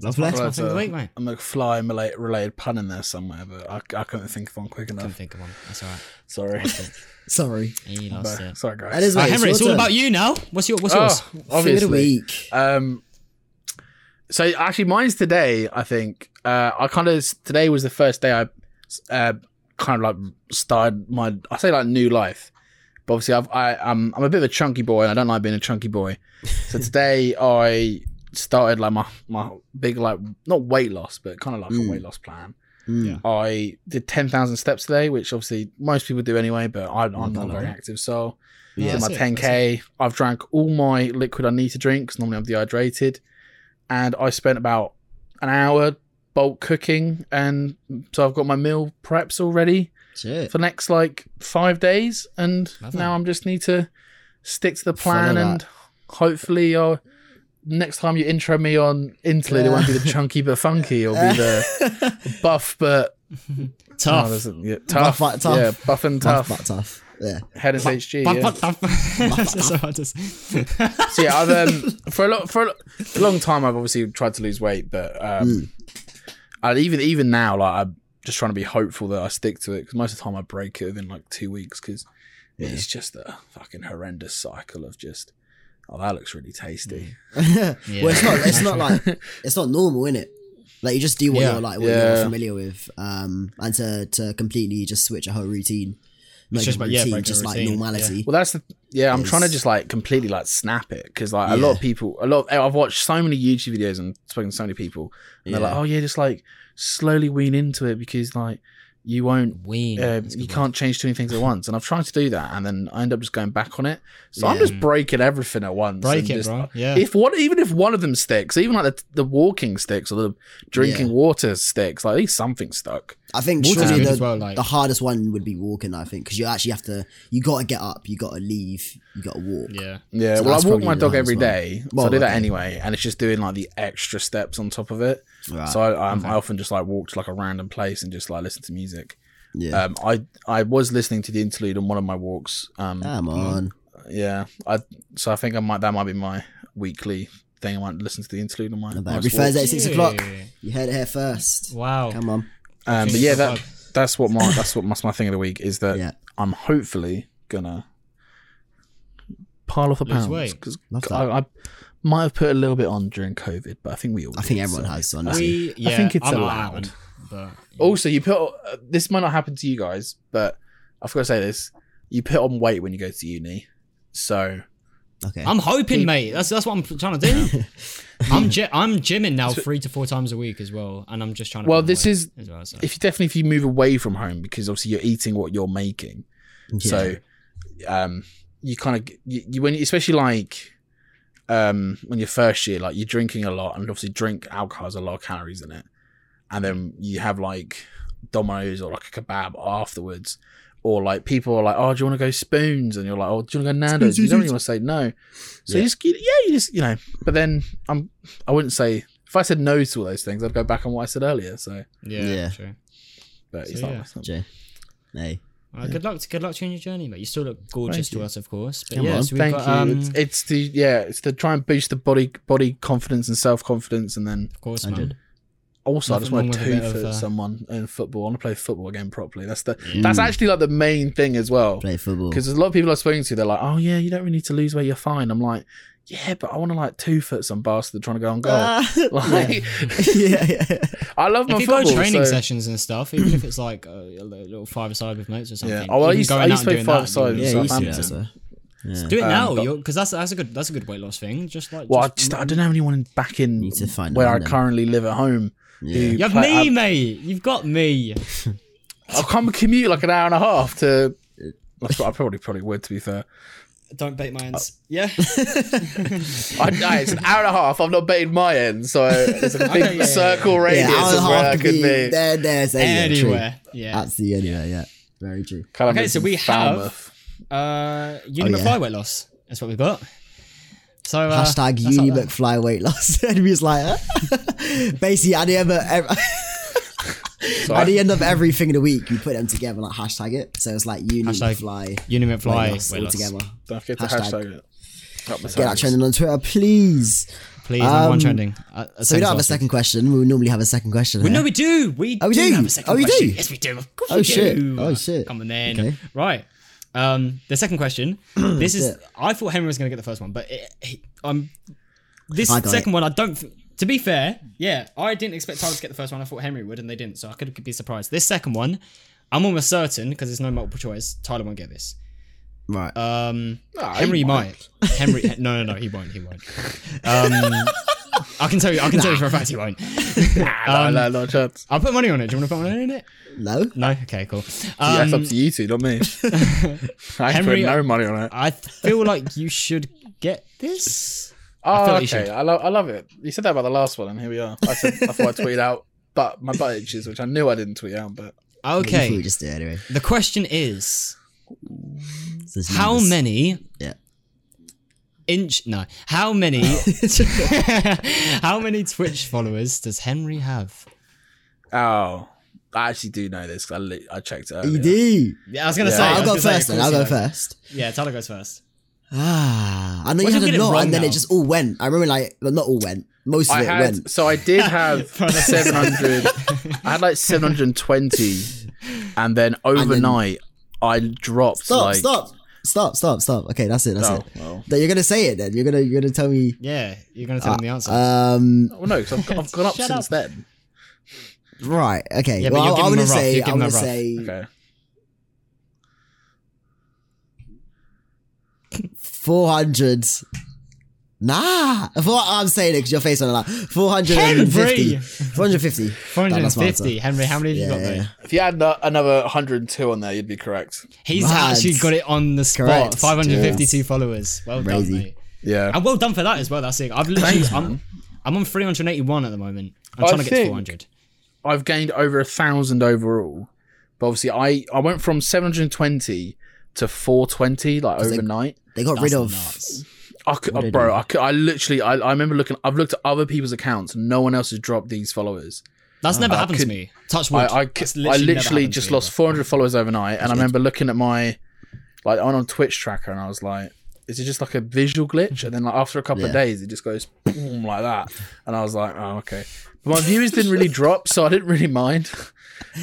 S3: Lovely.
S2: That's my
S1: There's
S2: thing of the week, mate.
S1: a McFly related, related pun in there somewhere, but I, I couldn't think of one quick enough.
S2: Couldn't think of one. That's alright.
S1: Sorry.
S3: Sorry.
S2: He lost
S1: But-
S2: it.
S1: Sorry, guys.
S3: That is
S2: Right, Henry, it's all
S3: your
S2: about you now. What's your what's yours?
S1: Oh,
S3: Thing of the week.
S1: Um, so actually, mine's today. I think uh, I kind of today was the first day I uh, kind of like started my I say like new life. But obviously, I've, I I'm I'm a bit of a chunky boy, and I don't like being a chunky boy. So today I started like my my big like not weight loss, but kind of like a weight loss plan.
S3: Mm.
S1: I did ten thousand steps today, which obviously most people do anyway, but I, I'm not very active, so
S3: Yeah.
S1: my 10k. I've drank all my liquid I need to drink because normally I'm dehydrated, and I spent about an hour bulk cooking, and so I've got my meal preps already for next like five days, and
S2: Lovely.
S1: now I'm just need to stick to the plan,
S3: Follow that.
S1: and hopefully, uh, next time you intro me on Interlude, it won't be the chunky but funky, it'll be the buff but
S2: Tough.
S1: A- yeah, tough,
S3: but tough.
S1: yeah, buff and tough.
S3: But tough. Yeah.
S1: Head of HG.
S2: Fuck,
S1: yeah.
S2: fuck, fuck. That's so hard to say.
S1: So yeah, I've um for a lot for a lo- a long time I've obviously tried to lose weight, but um, I, even even now like I'm just trying to be hopeful that I stick to it because most of the time I break it within like two weeks because it's just a fucking horrendous cycle of just oh that looks really tasty.
S2: Yeah.
S3: Well, it's not. It's not like it's not normal, in it? Like you just do what
S2: Yeah.
S3: you're like, what
S1: Yeah.
S3: you're familiar with, um, and to to completely just switch a whole routine, make
S2: just
S3: a
S2: about- yeah,
S3: routine just like
S2: routine,
S3: normality.
S1: Well, that's the yeah. I'm trying to just like completely like snap it because like a lot of people, a lot. Of, eh, I've watched so many YouTube videos and spoken to so many people, and they're like, "Oh yeah, just like slowly wean into it because like you won't
S2: Wean.
S1: uh, you can't change too many things at once. And I've tried to do that, and then I end up just going back on it. So I'm just breaking everything at once.
S2: Break
S1: and
S2: it,
S1: just-
S2: bro. Yeah.
S1: If one, even if one of them sticks, even like the, the walking sticks or the drinking
S3: Yeah.
S1: water sticks, like at least something stuck.
S3: I think
S2: Water's
S3: surely the,
S2: well, like-
S3: the hardest one would be walking. I think because you actually have to. You got to get up. You got to leave. You got to walk.
S2: yeah.
S1: Yeah,
S3: So
S1: well, I walk my dog
S3: hardest
S1: every
S3: one.
S1: day, so
S3: Well,
S1: I do that
S3: okay.
S1: anyway, and it's just doing like the extra steps on top of it.
S3: Right.
S1: So I, um, I often just like walk to like a random place and just like listen to music.
S3: Yeah.
S1: Um, I I was listening to the interlude on one of my walks. Um,
S3: Come on.
S1: yeah, I so I think I might that might be my weekly thing. I might listen to the interlude on my.
S3: Every
S1: nice walks.
S3: Thursday at six o'clock.
S2: Yeah.
S3: You heard it here first.
S2: Wow.
S3: Come on.
S1: Um, but yeah, that that's what my that's what my, my thing of the week is that
S3: Yeah.
S1: I'm hopefully gonna pile off the
S2: Lose
S1: pounds because I, I might have put a little bit on during COVID, but I think we all.
S3: I think everyone
S1: so.
S3: has. Honestly.
S2: We, yeah,
S1: think it's
S2: I'm
S1: allowed.
S2: having, But
S1: Also, you put uh, this might not happen to you guys, but I forgot to say this: you put on weight when you go to uni. So
S3: okay.
S2: I'm hoping, mate. That's that's what I'm trying to do. I'm gy- I'm gymming now three to four times a week as well, and I'm just trying to.
S1: Well, this is-
S2: as well, so.
S1: if you definitely if you move away from home because obviously you're eating what you're making, so um, you kind of you, you when especially like um when you're first year, like you're drinking a lot, and obviously drink alcohol has a lot of calories in it, and then you have like Domino's or like a kebab afterwards. Or like people are like, oh, do you want to go spoons? And you're like, oh, do you want to go Nando's? You don't really want to say no. So you just, yeah, you just, you know. But then I'm, I wouldn't say if I said no to all those things, I'd go back on what I said earlier. So,
S2: yeah,
S3: Yeah.
S2: true.
S1: but it's
S2: So,
S1: not.
S2: yeah.
S1: it's not-
S3: Jay. Hey.
S2: Uh, Good luck, good luck to you on your journey, mate. You still look gorgeous
S1: Thank
S2: to
S1: you.
S2: us, of course. But
S3: Come
S2: yeah,
S3: on.
S2: so
S1: Thank
S2: got,
S1: you.
S2: Um,
S1: it's, it's to yeah, it's to try and boost the body body confidence and self confidence, and then
S2: of course,
S3: I
S2: man.
S3: did.
S1: also I just want to
S2: wrong with a
S1: tooth
S2: bit
S1: at
S2: of, uh,
S1: someone in football. I want to play football again properly. That's the that's actually like the main thing as well.
S3: Play football.
S1: Because there's a lot of people I've spoken to, they're like, "Oh yeah, you don't really need to lose weight. You're fine." I'm like, yeah, but I want to like two foot some bastard trying to go on goal.
S3: Ah,
S1: like,
S3: yeah, yeah.
S1: I love my
S2: If you've got training
S1: so-
S2: sessions and stuff, even if it's like a, a little five aside with mates or something.
S1: Yeah. Oh, I
S2: even
S1: used- I
S2: going
S1: used
S2: out
S1: to play
S2: doing
S1: five-a-side
S3: Yeah, you used to do that,
S1: Southampton.
S3: so. Yeah.
S2: Do it
S1: Um,
S2: now,
S1: but-
S2: because that's that's a good that's a good weight loss thing. Just like
S1: Well, I
S2: just-
S1: just I don't have anyone back in
S3: Need to find
S1: where I
S3: then.
S1: currently live at home.
S3: Yeah.
S2: You have
S1: play-
S2: me, mate. You've got me.
S1: I, I come commute like an hour and a half to. That's what I probably probably would to be fair.
S2: Don't bait my ends. Yeah.
S1: I, no, it's an hour and a half. I've not baited my end, so it's a big
S2: Okay, yeah, yeah,
S1: circle
S3: Yeah,
S1: radius
S3: hour and a
S1: of where I
S3: half
S1: could
S3: could be
S1: be.
S3: there, there's anywhere. true.
S2: Anywhere. Yeah.
S3: Absolutely anywhere, yeah. Very true.
S1: Kind of
S2: Okay, so we have-
S1: Falmouth.
S2: Uh, uni
S3: Oh, yeah.
S2: McFly weight loss. That's what we've got. So uh,
S3: Hashtag
S2: that's
S3: uni. McFly weight loss. and he was like, huh? basically, at the end of every,
S1: So
S3: at
S1: I-
S3: the end of everything in the week, you put them together, like hashtag it. So it's like uni
S2: Hashtag
S3: McFly
S2: Uni
S3: weight
S2: McFly
S3: loss all
S2: loss.
S3: together.
S1: Don't forget to
S3: Hashtag.
S1: hashtag it. Up the
S3: Get that
S1: tags.
S3: trending on Twitter, please.
S2: Please, number one
S3: Um,
S2: trending. Uh,
S3: So we don't have a second question. We would normally have a second question.
S2: We,
S3: here.
S2: no, we do. We,
S3: Oh, we
S2: do,
S3: do?
S2: have a second
S3: Oh, we
S2: question.
S3: do?
S2: Yes, we do. Of course
S3: Oh,
S2: we
S3: shit.
S2: do.
S3: Oh, shit.
S2: Come on then.
S3: Okay.
S2: Right. Um, the second question. this is.
S3: it.
S2: I thought Henry was going to get the first one, but it, he, um, this second
S3: it.
S2: one, I don't. th- To be fair, yeah, I didn't expect Tyler to get the first one. I thought Henry would, and they didn't, so I could be surprised. This second one, I'm almost certain because there's no multiple choice. Tyler won't get this.
S3: Right.
S2: Um,
S1: Ah,
S2: Henry
S1: he
S2: might. Henry, no, no, no, he won't. He won't. Um, I can tell you. I can tell you for a fact he won't.
S1: No, no, no chance.
S2: I'll put money on it. Do you want to put money on it?
S3: no.
S2: No. Okay. Cool.
S1: Yeah,
S2: Um,
S1: that's up to you two, not me. I
S2: Henry-
S1: put no money on it.
S2: I feel like you should get this.
S1: Oh,
S2: feel like you
S1: okay.
S2: should.
S1: I, lo- I love it. You said that about the last one, and here we are. I said I thought I tweeted out, but my butt itches, which I knew I didn't tweet out. But
S2: Okay.
S3: we just do it anyway.
S2: The question is,
S3: So it's
S2: how
S3: numbers.
S2: many
S3: Yeah.
S2: inch? No. How many? how many Twitch followers does Henry have?
S1: oh, I actually do know this 'cause I, li- I checked it.
S3: You
S1: Earlier.
S3: do.
S2: Yeah, I was gonna
S1: Yeah.
S2: say. I
S3: I'll
S2: was
S3: go
S2: gonna say,
S3: first
S2: of
S3: then. I'll
S2: course
S3: go
S2: know.
S3: first.
S2: Yeah, Tyler goes first.
S3: Ah, I know
S2: What
S3: you
S2: if I
S3: had a lot, and then
S2: now?
S3: it just all went. I remember, like, well, not all went. Most of
S1: I
S3: it
S1: had
S3: went.
S1: so I did have seven hundred. I had like seven hundred and twenty, and then overnight I dropped
S3: Stop!
S1: like
S3: stop! Stop! Stop! Stop! Okay, that's it. That's
S1: Oh,
S3: it.
S1: well.
S3: You're gonna say it. Then you're gonna you're gonna tell me.
S2: Yeah, you're gonna tell me the answer.
S3: Um.
S1: Well, no, because I've, I've gone up since
S2: up.
S1: then.
S3: Right. Okay.
S2: Yeah,
S3: well, I-
S2: giving
S3: I'm gonna say. I'm gonna
S2: rough.
S3: say
S1: Okay.
S3: Four hundred. Nah, Four- I'm saying it because your face on it like 450.
S2: Henry!
S3: 450. That's my
S2: 450. Henry, how many have you got there?
S3: yeah.
S1: If you had another 102 on there, you'd be correct.
S2: He's
S3: Mad.
S2: actually got it on the spot.
S3: Correct.
S2: 552 followers. Well
S3: Crazy.
S2: done, mate.
S1: Yeah.
S2: And well done for that as well. That's it. I've literally, I'm, I'm on 381 at the moment. I'm
S1: I
S2: trying to get to 400.
S1: I've gained over a thousand overall. But obviously, I, I went from 720 to 420 like overnight.
S3: They got
S2: That's
S3: rid of.
S2: nuts.
S1: I could,
S3: What did
S1: bro, I, could, I literally, I, I remember looking. I've looked at other people's accounts. No one else has dropped these followers.
S2: That's never
S1: I
S2: happened
S1: could-
S2: to me. Touch wood.
S1: I, I,
S2: That's
S1: I literally
S2: happened to
S1: just lost
S2: ever.
S1: 400 followers overnight, and I remember looking at my, like, I'm on Twitch tracker, and I was like, is it just like a visual glitch? And then like after a couple of days, it just goes boom like that, and I was like, oh okay. But my viewers didn't really drop, so I didn't really mind.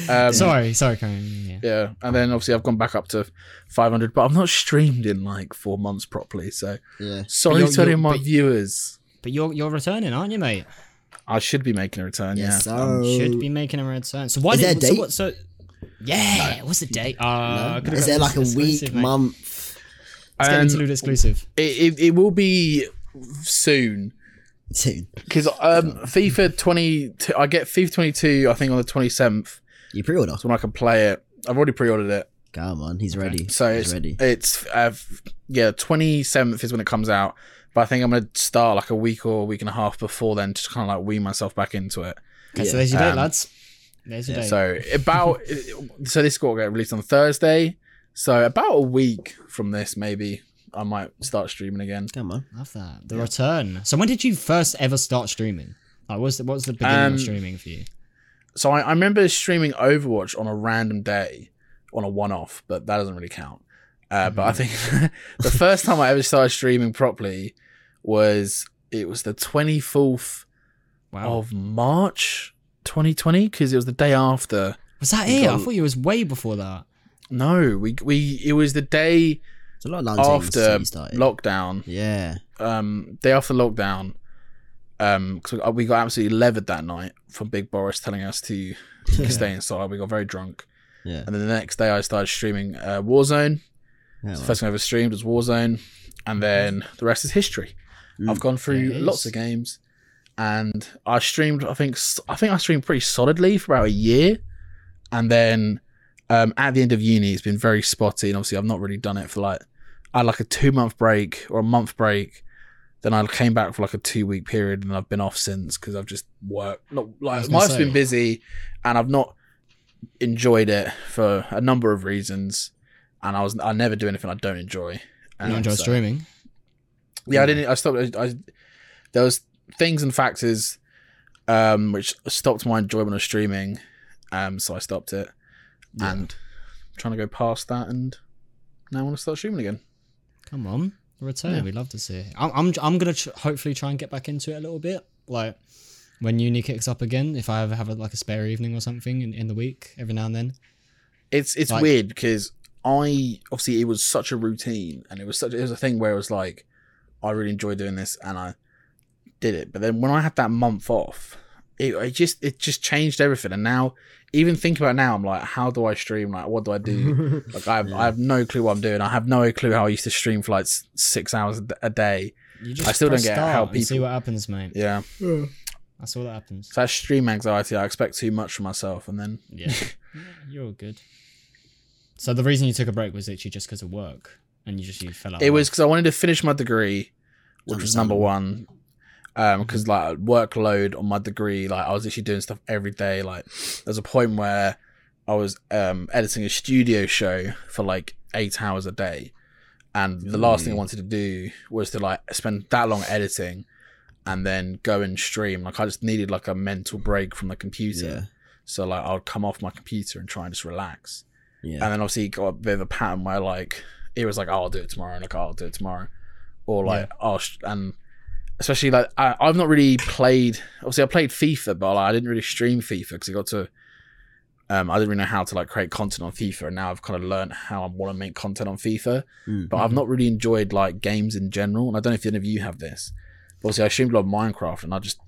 S1: Um,
S2: Sorry, sorry, Karen. Yeah.
S1: Yeah, and then obviously I've gone back up to 500, but I've not streamed in like four months properly. So
S3: Yeah.
S1: sorry
S2: you're-
S1: to any
S2: you're-
S1: of my
S2: but-
S1: viewers.
S2: But you're you're returning, aren't you, mate?
S1: I should be making a return.
S3: Yes,
S1: yeah.
S3: so.
S2: Should be making a return. So why
S3: Is there
S2: did
S3: a
S2: so what? So yeah, what's the date? Uh, could've
S3: Is
S2: got
S3: there like a week,
S2: mate.
S3: month?
S2: Let's get
S1: Um,
S2: interlude exclusive.
S1: It, it, it will be soon
S3: Soon.
S1: because um, FIFA 20. I get FIFA 22. I think on the 27th
S3: You pre-order.
S1: is when I can play it. I've already pre-ordered it,
S3: Come on, he's ready.
S1: so
S3: he's
S1: it's
S3: ready.
S1: it's uh, yeah 27th is when it comes out. But I think I'm gonna start like a week or a week and a half before then to kind of like wean myself back into it.
S2: Okay, so there's your date,
S1: Um,
S2: lads. There's your date.
S1: So about so this will get released on Thursday. So about a week from this, maybe I might start streaming again.
S3: Come on.
S2: Love that. The return. So when did you first ever start streaming? Like, what was the, what's the beginning
S1: Um,
S2: of streaming for you?
S1: So I, I remember streaming Overwatch on a random day, on a one-off, but that doesn't really count. Uh, But I think the first time I ever started streaming properly was it was the twenty fourth
S2: Wow.
S1: of March, twenty twenty, because it was the day after
S2: was that it? I thought it was way before that.
S1: No, we we it was the day
S3: It's a lot of
S1: after
S3: since you started.
S1: lockdown,
S3: yeah.
S1: um, day after lockdown, um, because we got absolutely levered that night from Big Boris telling us to stay inside. We got very drunk,
S3: Yeah.
S1: and then the next day I started streaming uh, Warzone.
S3: Yeah,
S1: The first thing I ever streamed was Warzone, and then the rest is history. I've gone through lots of games, and I streamed. I think I think I streamed pretty solidly for about a year, and then um, at the end of uni, it's been very spotty. And obviously, I've not really done it for like I had like a two month break or a month break. Then I came back for like a two week period, and I've been off since because I've just worked. Not like
S2: gonna
S1: life's
S2: say.
S1: been busy, and I've not enjoyed it for a number of reasons. And I was I never do anything I don't enjoy.
S2: You
S1: And
S2: don't enjoy
S1: so-
S2: streaming?
S1: yeah, I didn't. I stopped. I, I there was things and factors um, which stopped my enjoyment of streaming, um, so I stopped it, and trying to go past that, and now I want to start streaming again.
S2: Come on, return.
S1: Yeah.
S2: We'd love to see. I'm I'm I'm gonna tr- hopefully try and get back into it a little bit, like when uni kicks up again. If I ever have a, like a spare evening or something in, in the week, every now and then.
S1: It's it's
S2: Like-
S1: weird because I obviously it was such a routine, and it was such it was a thing where it was like I really enjoy doing this, and I did it. But then when I had that month off, it, it just it just changed everything. And now, even think about now, I'm like, how do I stream? Like, what do I do? like, I have, I have no clue what I'm doing. I have no clue how I used to stream for like six hours a day.
S2: You just
S1: I still don't get how
S2: and see what happens, mate.
S1: Yeah,
S2: That's all that happens.
S1: so that's stream anxiety. I expect too much from myself, and then
S2: Yeah, Yeah, you're all good. So the reason you took a break was literally just because of work, and you just you fell out.
S1: it was because I wanted to finish my degree, which was number one. Um, because like workload on my degree, like I was actually doing stuff every day. Like there's a point where I was um editing a studio show for like eight hours a day, and the last thing I wanted to do was to like spend that long editing, and then go and stream. Like I just needed like a mental break from the computer.
S3: Yeah.
S1: So like I'd come off my computer and try and just relax.
S3: Yeah.
S1: And then obviously got a bit of a pattern where like it was like, oh, I'll do it tomorrow, and like oh, I'll do it tomorrow, or like oh, sh- and especially like I, I've not really played. Obviously, I played FIFA, but like, I didn't really stream FIFA because I got to. Um, I didn't really know how to like create content on FIFA, and now I've kind of learned how I want to make content on FIFA.
S3: Mm.
S1: But I've not really enjoyed like games in general, and I don't know if any of you have this. But obviously, I streamed a lot of Minecraft, and I just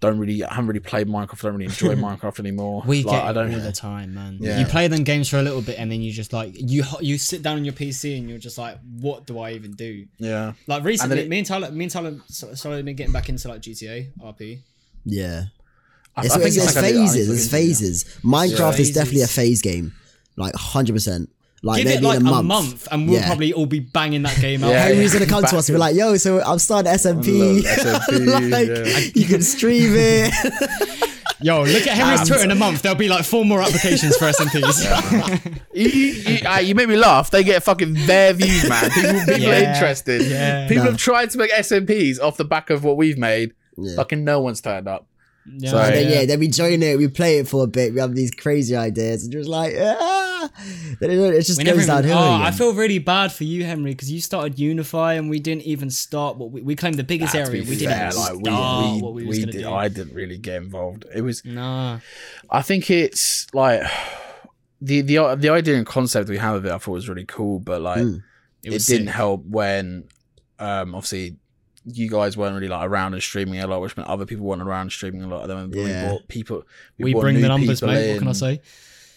S1: don't really, I haven't really played Minecraft. I don't really enjoy Minecraft anymore.
S2: We
S1: Like,
S2: get
S1: I don't.
S2: all the time, man.
S1: Yeah.
S2: You play them games for a little bit, and then you just like you you sit down on your PC, and you're just like, what do I even do?
S1: Yeah.
S2: Like recently,
S1: it-
S2: me and Tyler, me and Tyler so- started been getting back into like GTA RP.
S3: Yeah.
S1: I,
S3: It's,
S1: I think
S3: it's, it's
S1: like I need- I need to
S3: phases.
S1: look
S3: It's
S1: into it, yeah.
S3: phases. Minecraft is definitely a phase game. Like 100%. Like
S2: Give it
S3: maybe
S2: like
S3: in
S2: a
S3: a month.
S2: month, and we'll
S3: Yeah.
S2: probably all be banging that game out.
S1: Yeah,
S3: Henry's
S1: yeah.
S3: gonna come to us and be like, "Yo, so I'm starting SMP.
S1: SMP,
S3: like,
S1: yeah.
S3: you can stream it."
S2: Yo, look at Henry's
S1: Um,
S2: Twitter in a month. There'll be like four more applications for SMPs.
S1: You, you, you, uh, you make me laugh. They get fucking their views, man. People, people are interested.
S2: Yeah.
S1: People
S3: No.
S1: have tried to make SMPs off the back of what we've made.
S3: Yeah.
S1: Fucking no one's turned up.
S2: Yeah,
S1: So-
S3: then,
S2: yeah.
S3: yeah, then we join it, we play it for a bit, we have these crazy ideas, and just like, ah, then it, it just
S2: We
S3: goes
S2: never even,
S3: downhill.
S2: oh. I feel really bad for you, Henry, because you started Unify and we didn't even start what we, we claimed the biggest
S1: Nah,
S2: area.
S1: be
S2: We didn't
S1: like,
S2: start
S1: we, we,
S2: what we
S1: we
S2: gonna
S1: did,
S2: do.
S1: I didn't really get involved. It was.
S2: Nah,
S1: I think it's like the the the idea and concept we have of it. I thought was really cool, but like
S3: Mm.
S1: it,
S2: was
S1: didn't
S2: sick.
S1: help when um obviously you guys weren't really like around and streaming a lot, which meant other people weren't around streaming a lot. And then we
S3: Yeah.
S1: brought people.
S2: We
S1: brought
S2: bring
S1: new
S2: the numbers,
S1: people
S2: mate. What can I say?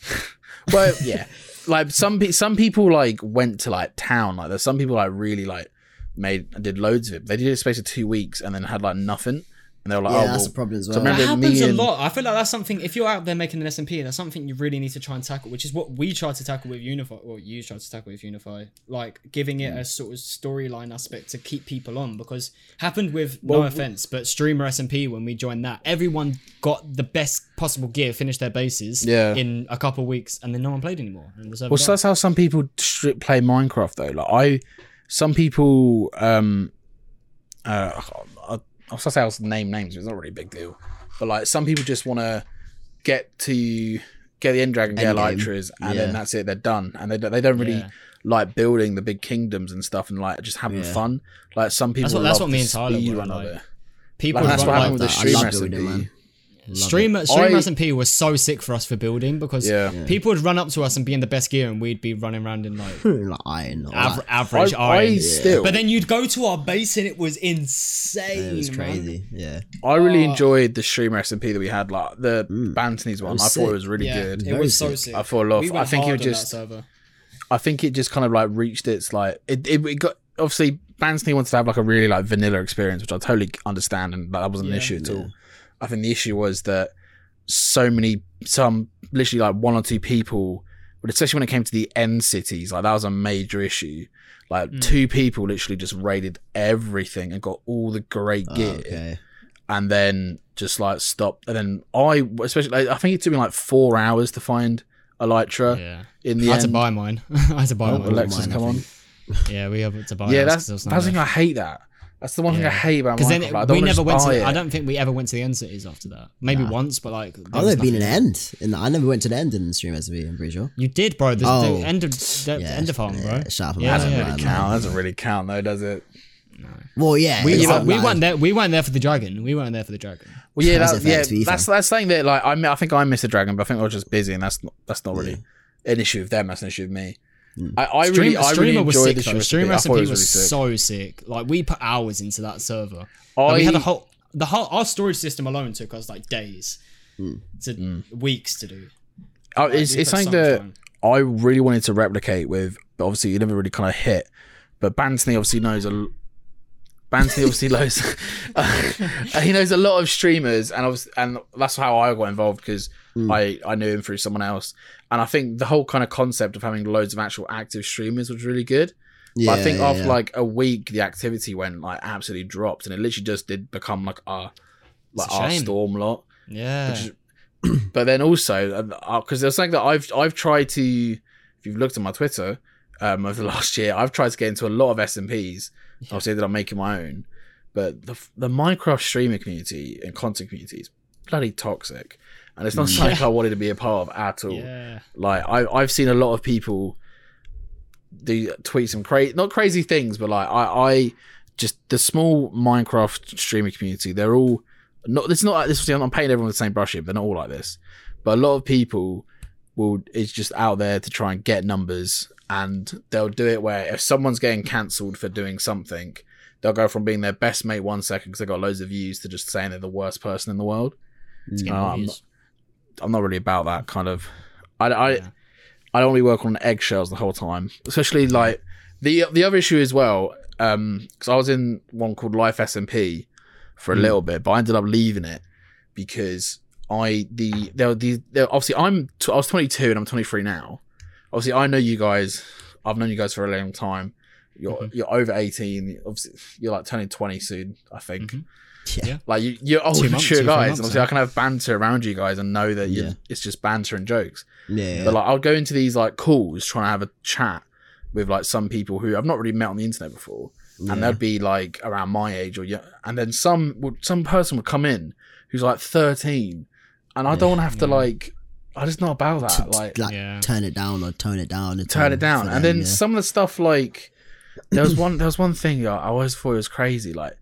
S1: Well, yeah, like some some people like went to like town. Like there's some people like really like made did loads of it. They did a space of two weeks and then had like nothing. And they were like,
S3: yeah,
S1: oh,
S3: that's
S1: well,
S3: the problem as
S1: so
S3: well.
S1: remember-
S2: That
S1: me
S2: happens a lot. I feel like that's something. If you're out there making an SMP, that's something you really need to try and tackle, which is what we tried to tackle with Unify. Or you tried to tackle with Unify, like giving it a sort of storyline aspect to keep people on. Because happened with no
S1: Well,
S2: offense, but streamer SMP when we joined that, everyone got the best possible gear, finished their bases
S1: Yeah.
S2: in a couple of weeks, and then no one played anymore. And the
S1: Well, so that's how some people stri- play Minecraft though. Like I, some people, um, uh, I, was gonna say I was name names. It's not really a big deal, but like some people just want to get to get the end dragon, get elytras, and
S3: Yeah.
S1: then that's it. They're done, and they don't, they don't really
S2: Yeah.
S1: like building the big kingdoms and stuff, and like just having
S3: Yeah.
S1: fun. Like some people,
S2: That's what- that's what me and Tyler were like.
S1: it.
S2: people
S1: Like, that's what
S2: like
S1: happened with the
S3: that. I
S1: streamer
S3: love building,
S1: SMP.
S3: man.
S2: Stream Stream
S1: I-
S2: SMP was so sick for us for building because
S1: Yeah. Yeah.
S2: people would run up to us and be in the best gear and we'd be running around in like
S3: like iron. Or
S2: aver- average
S1: I, I
S2: iron.
S1: still,
S2: But then you'd go to our base and it was insane.
S3: it was
S2: man.
S3: crazy. Yeah.
S1: I really oh. enjoyed the streamer SMP that we had, like the mm. Bantony's one.
S3: was
S1: I thought it was really
S2: Yeah,
S1: good.
S2: it was so
S3: sick.
S2: sick.
S1: I thought a lot.
S2: We
S1: I think it
S2: on
S1: just. I think it just kind of like reached its like it. It, it got obviously Bantony wants to have like a really like vanilla experience, which I totally understand, and that wasn't an issue at all. I think the issue was that so many, some literally like one or two people, but especially when it came to the end cities, like that was a major issue. Like
S2: Mm.
S1: two people literally just raided everything and got all the great
S3: Oh,
S1: gear,
S3: okay.
S1: and then just like stopped. And then I, especially, like, I think it took me like four hours to find Elytra
S2: Yeah.
S1: in the
S2: I had to buy mine. I had to buy
S3: Oh,
S2: mine.
S1: Alexis,
S3: mine,
S1: come on.
S2: Yeah, we have to buy.
S1: Yeah,
S2: ours
S1: that's
S2: 'cause there was
S1: that's
S2: no
S1: the thing I
S2: left.
S1: hate that. That's the one thing I hate about
S2: Because
S1: Minecraft.
S2: then
S1: like,
S2: we never went to.
S1: buy
S2: The, I don't think we ever went to the end cities after that. Maybe
S3: Nah.
S2: once, but like. there
S3: Oh,
S2: was
S3: they've been an end. In the, I never went to the end in the Stream SV. I'm pretty sure.
S2: You did, bro. The,
S3: Oh.
S2: the end of the
S3: Yeah,
S2: end of farm, bro.
S3: yeah, shut up
S2: Yeah,
S3: about
S1: doesn't
S2: yeah.
S1: really count. Doesn't really count though, does it? No.
S3: Well, yeah.
S2: We,
S3: it's
S2: yeah, we weren't there. We weren't there for the dragon. We weren't there for the dragon.
S1: Well, yeah,
S3: How's
S1: that, yeah.
S3: affect
S1: That's that's saying that like I, I think I missed a dragon, but I think I was just busy, and that's not, that's not really an issue with them. That's an issue with me. I, I
S2: Stream,
S1: really, I really
S2: Streamer was
S1: enjoyed
S2: sick
S1: the
S2: though.
S1: streamer.
S2: Streamer
S1: I
S2: SMP was,
S1: really sick.
S2: so sick. Like we put hours into that server.
S1: I,
S2: Like, we had a whole the whole our storage system alone took us like days
S1: Hmm.
S2: to weeks to do.
S1: oh,
S2: Like,
S1: it's it's something that
S2: time.
S1: I really wanted to replicate with, but obviously you never really kind of hit. But Bantony obviously knows a. l- Bantony obviously knows. he knows a lot of streamers, and obviously, and that's how I got involved because mm. I I knew him through someone else, and I think the whole kind of concept of having loads of actual active streamers was really good.
S3: Yeah,
S1: but I think
S3: yeah,
S1: after
S3: yeah.
S1: like a week, the activity went like absolutely dropped, and it literally just did become like our like
S2: a
S1: our storm lot
S2: Yeah.
S1: is- but then also uh, uh, because there's something that I've I've tried to if you've looked at my Twitter um over the last year I've tried to get into a lot of SMPs obviously that I'm making my own but the the Minecraft streamer community and content community is bloody toxic. And it's not mm. something I wanted to be a part of at all.
S2: Yeah.
S1: like I I've seen a lot of people do tweet some crazy not crazy things but like I I just the small Minecraft streamer community they're all not it's not this I'm painting everyone with the same brush here they're not all like this. But a lot of people will is just out there to try and get numbers and they'll do it where if someone's getting cancelled for doing something they'll go from being their best mate one second because they got loads of views to just saying they're the worst person in the world
S2: It's getting
S1: No, I'm. I'm not really about that kind of. I, I,
S2: Yeah.
S1: I don't really work on eggshells the whole time. Especially like the the other issue as well. Um, because I was in one called Life SMP for a
S2: Hmm.
S1: little bit, but I ended up leaving it because I the there were the obviously I'm t- I was 22 and I'm 23 now. Obviously, I know you guys. I've known you guys for a long time. You're
S2: Mm-hmm.
S1: you're over 18. Obviously, you're like turning 20 soon. I think.
S2: Mhm.
S3: Yeah.
S1: Like you, you're old,
S2: Two months,
S1: mature
S2: two, three
S1: guys, and obviously. I can have banter around you guys and know that
S3: Yeah.
S1: it's just banter and jokes.
S3: Yeah.
S1: But like I'll go into these like calls trying to have a chat with like some people who I've not really met on the internet before,
S3: Yeah.
S1: and they'd be like around my age or yeah, and then some would some person would come in who's like 13, and I don't want to have to
S2: Yeah.
S1: like I just not about that
S3: t-
S1: like
S3: like
S2: Yeah.
S3: turn it down or tone it down. and
S1: turn it down. And
S3: them,
S1: then
S3: yeah.
S1: some of the stuff like there was one there was one thing I I always thought was crazy. Like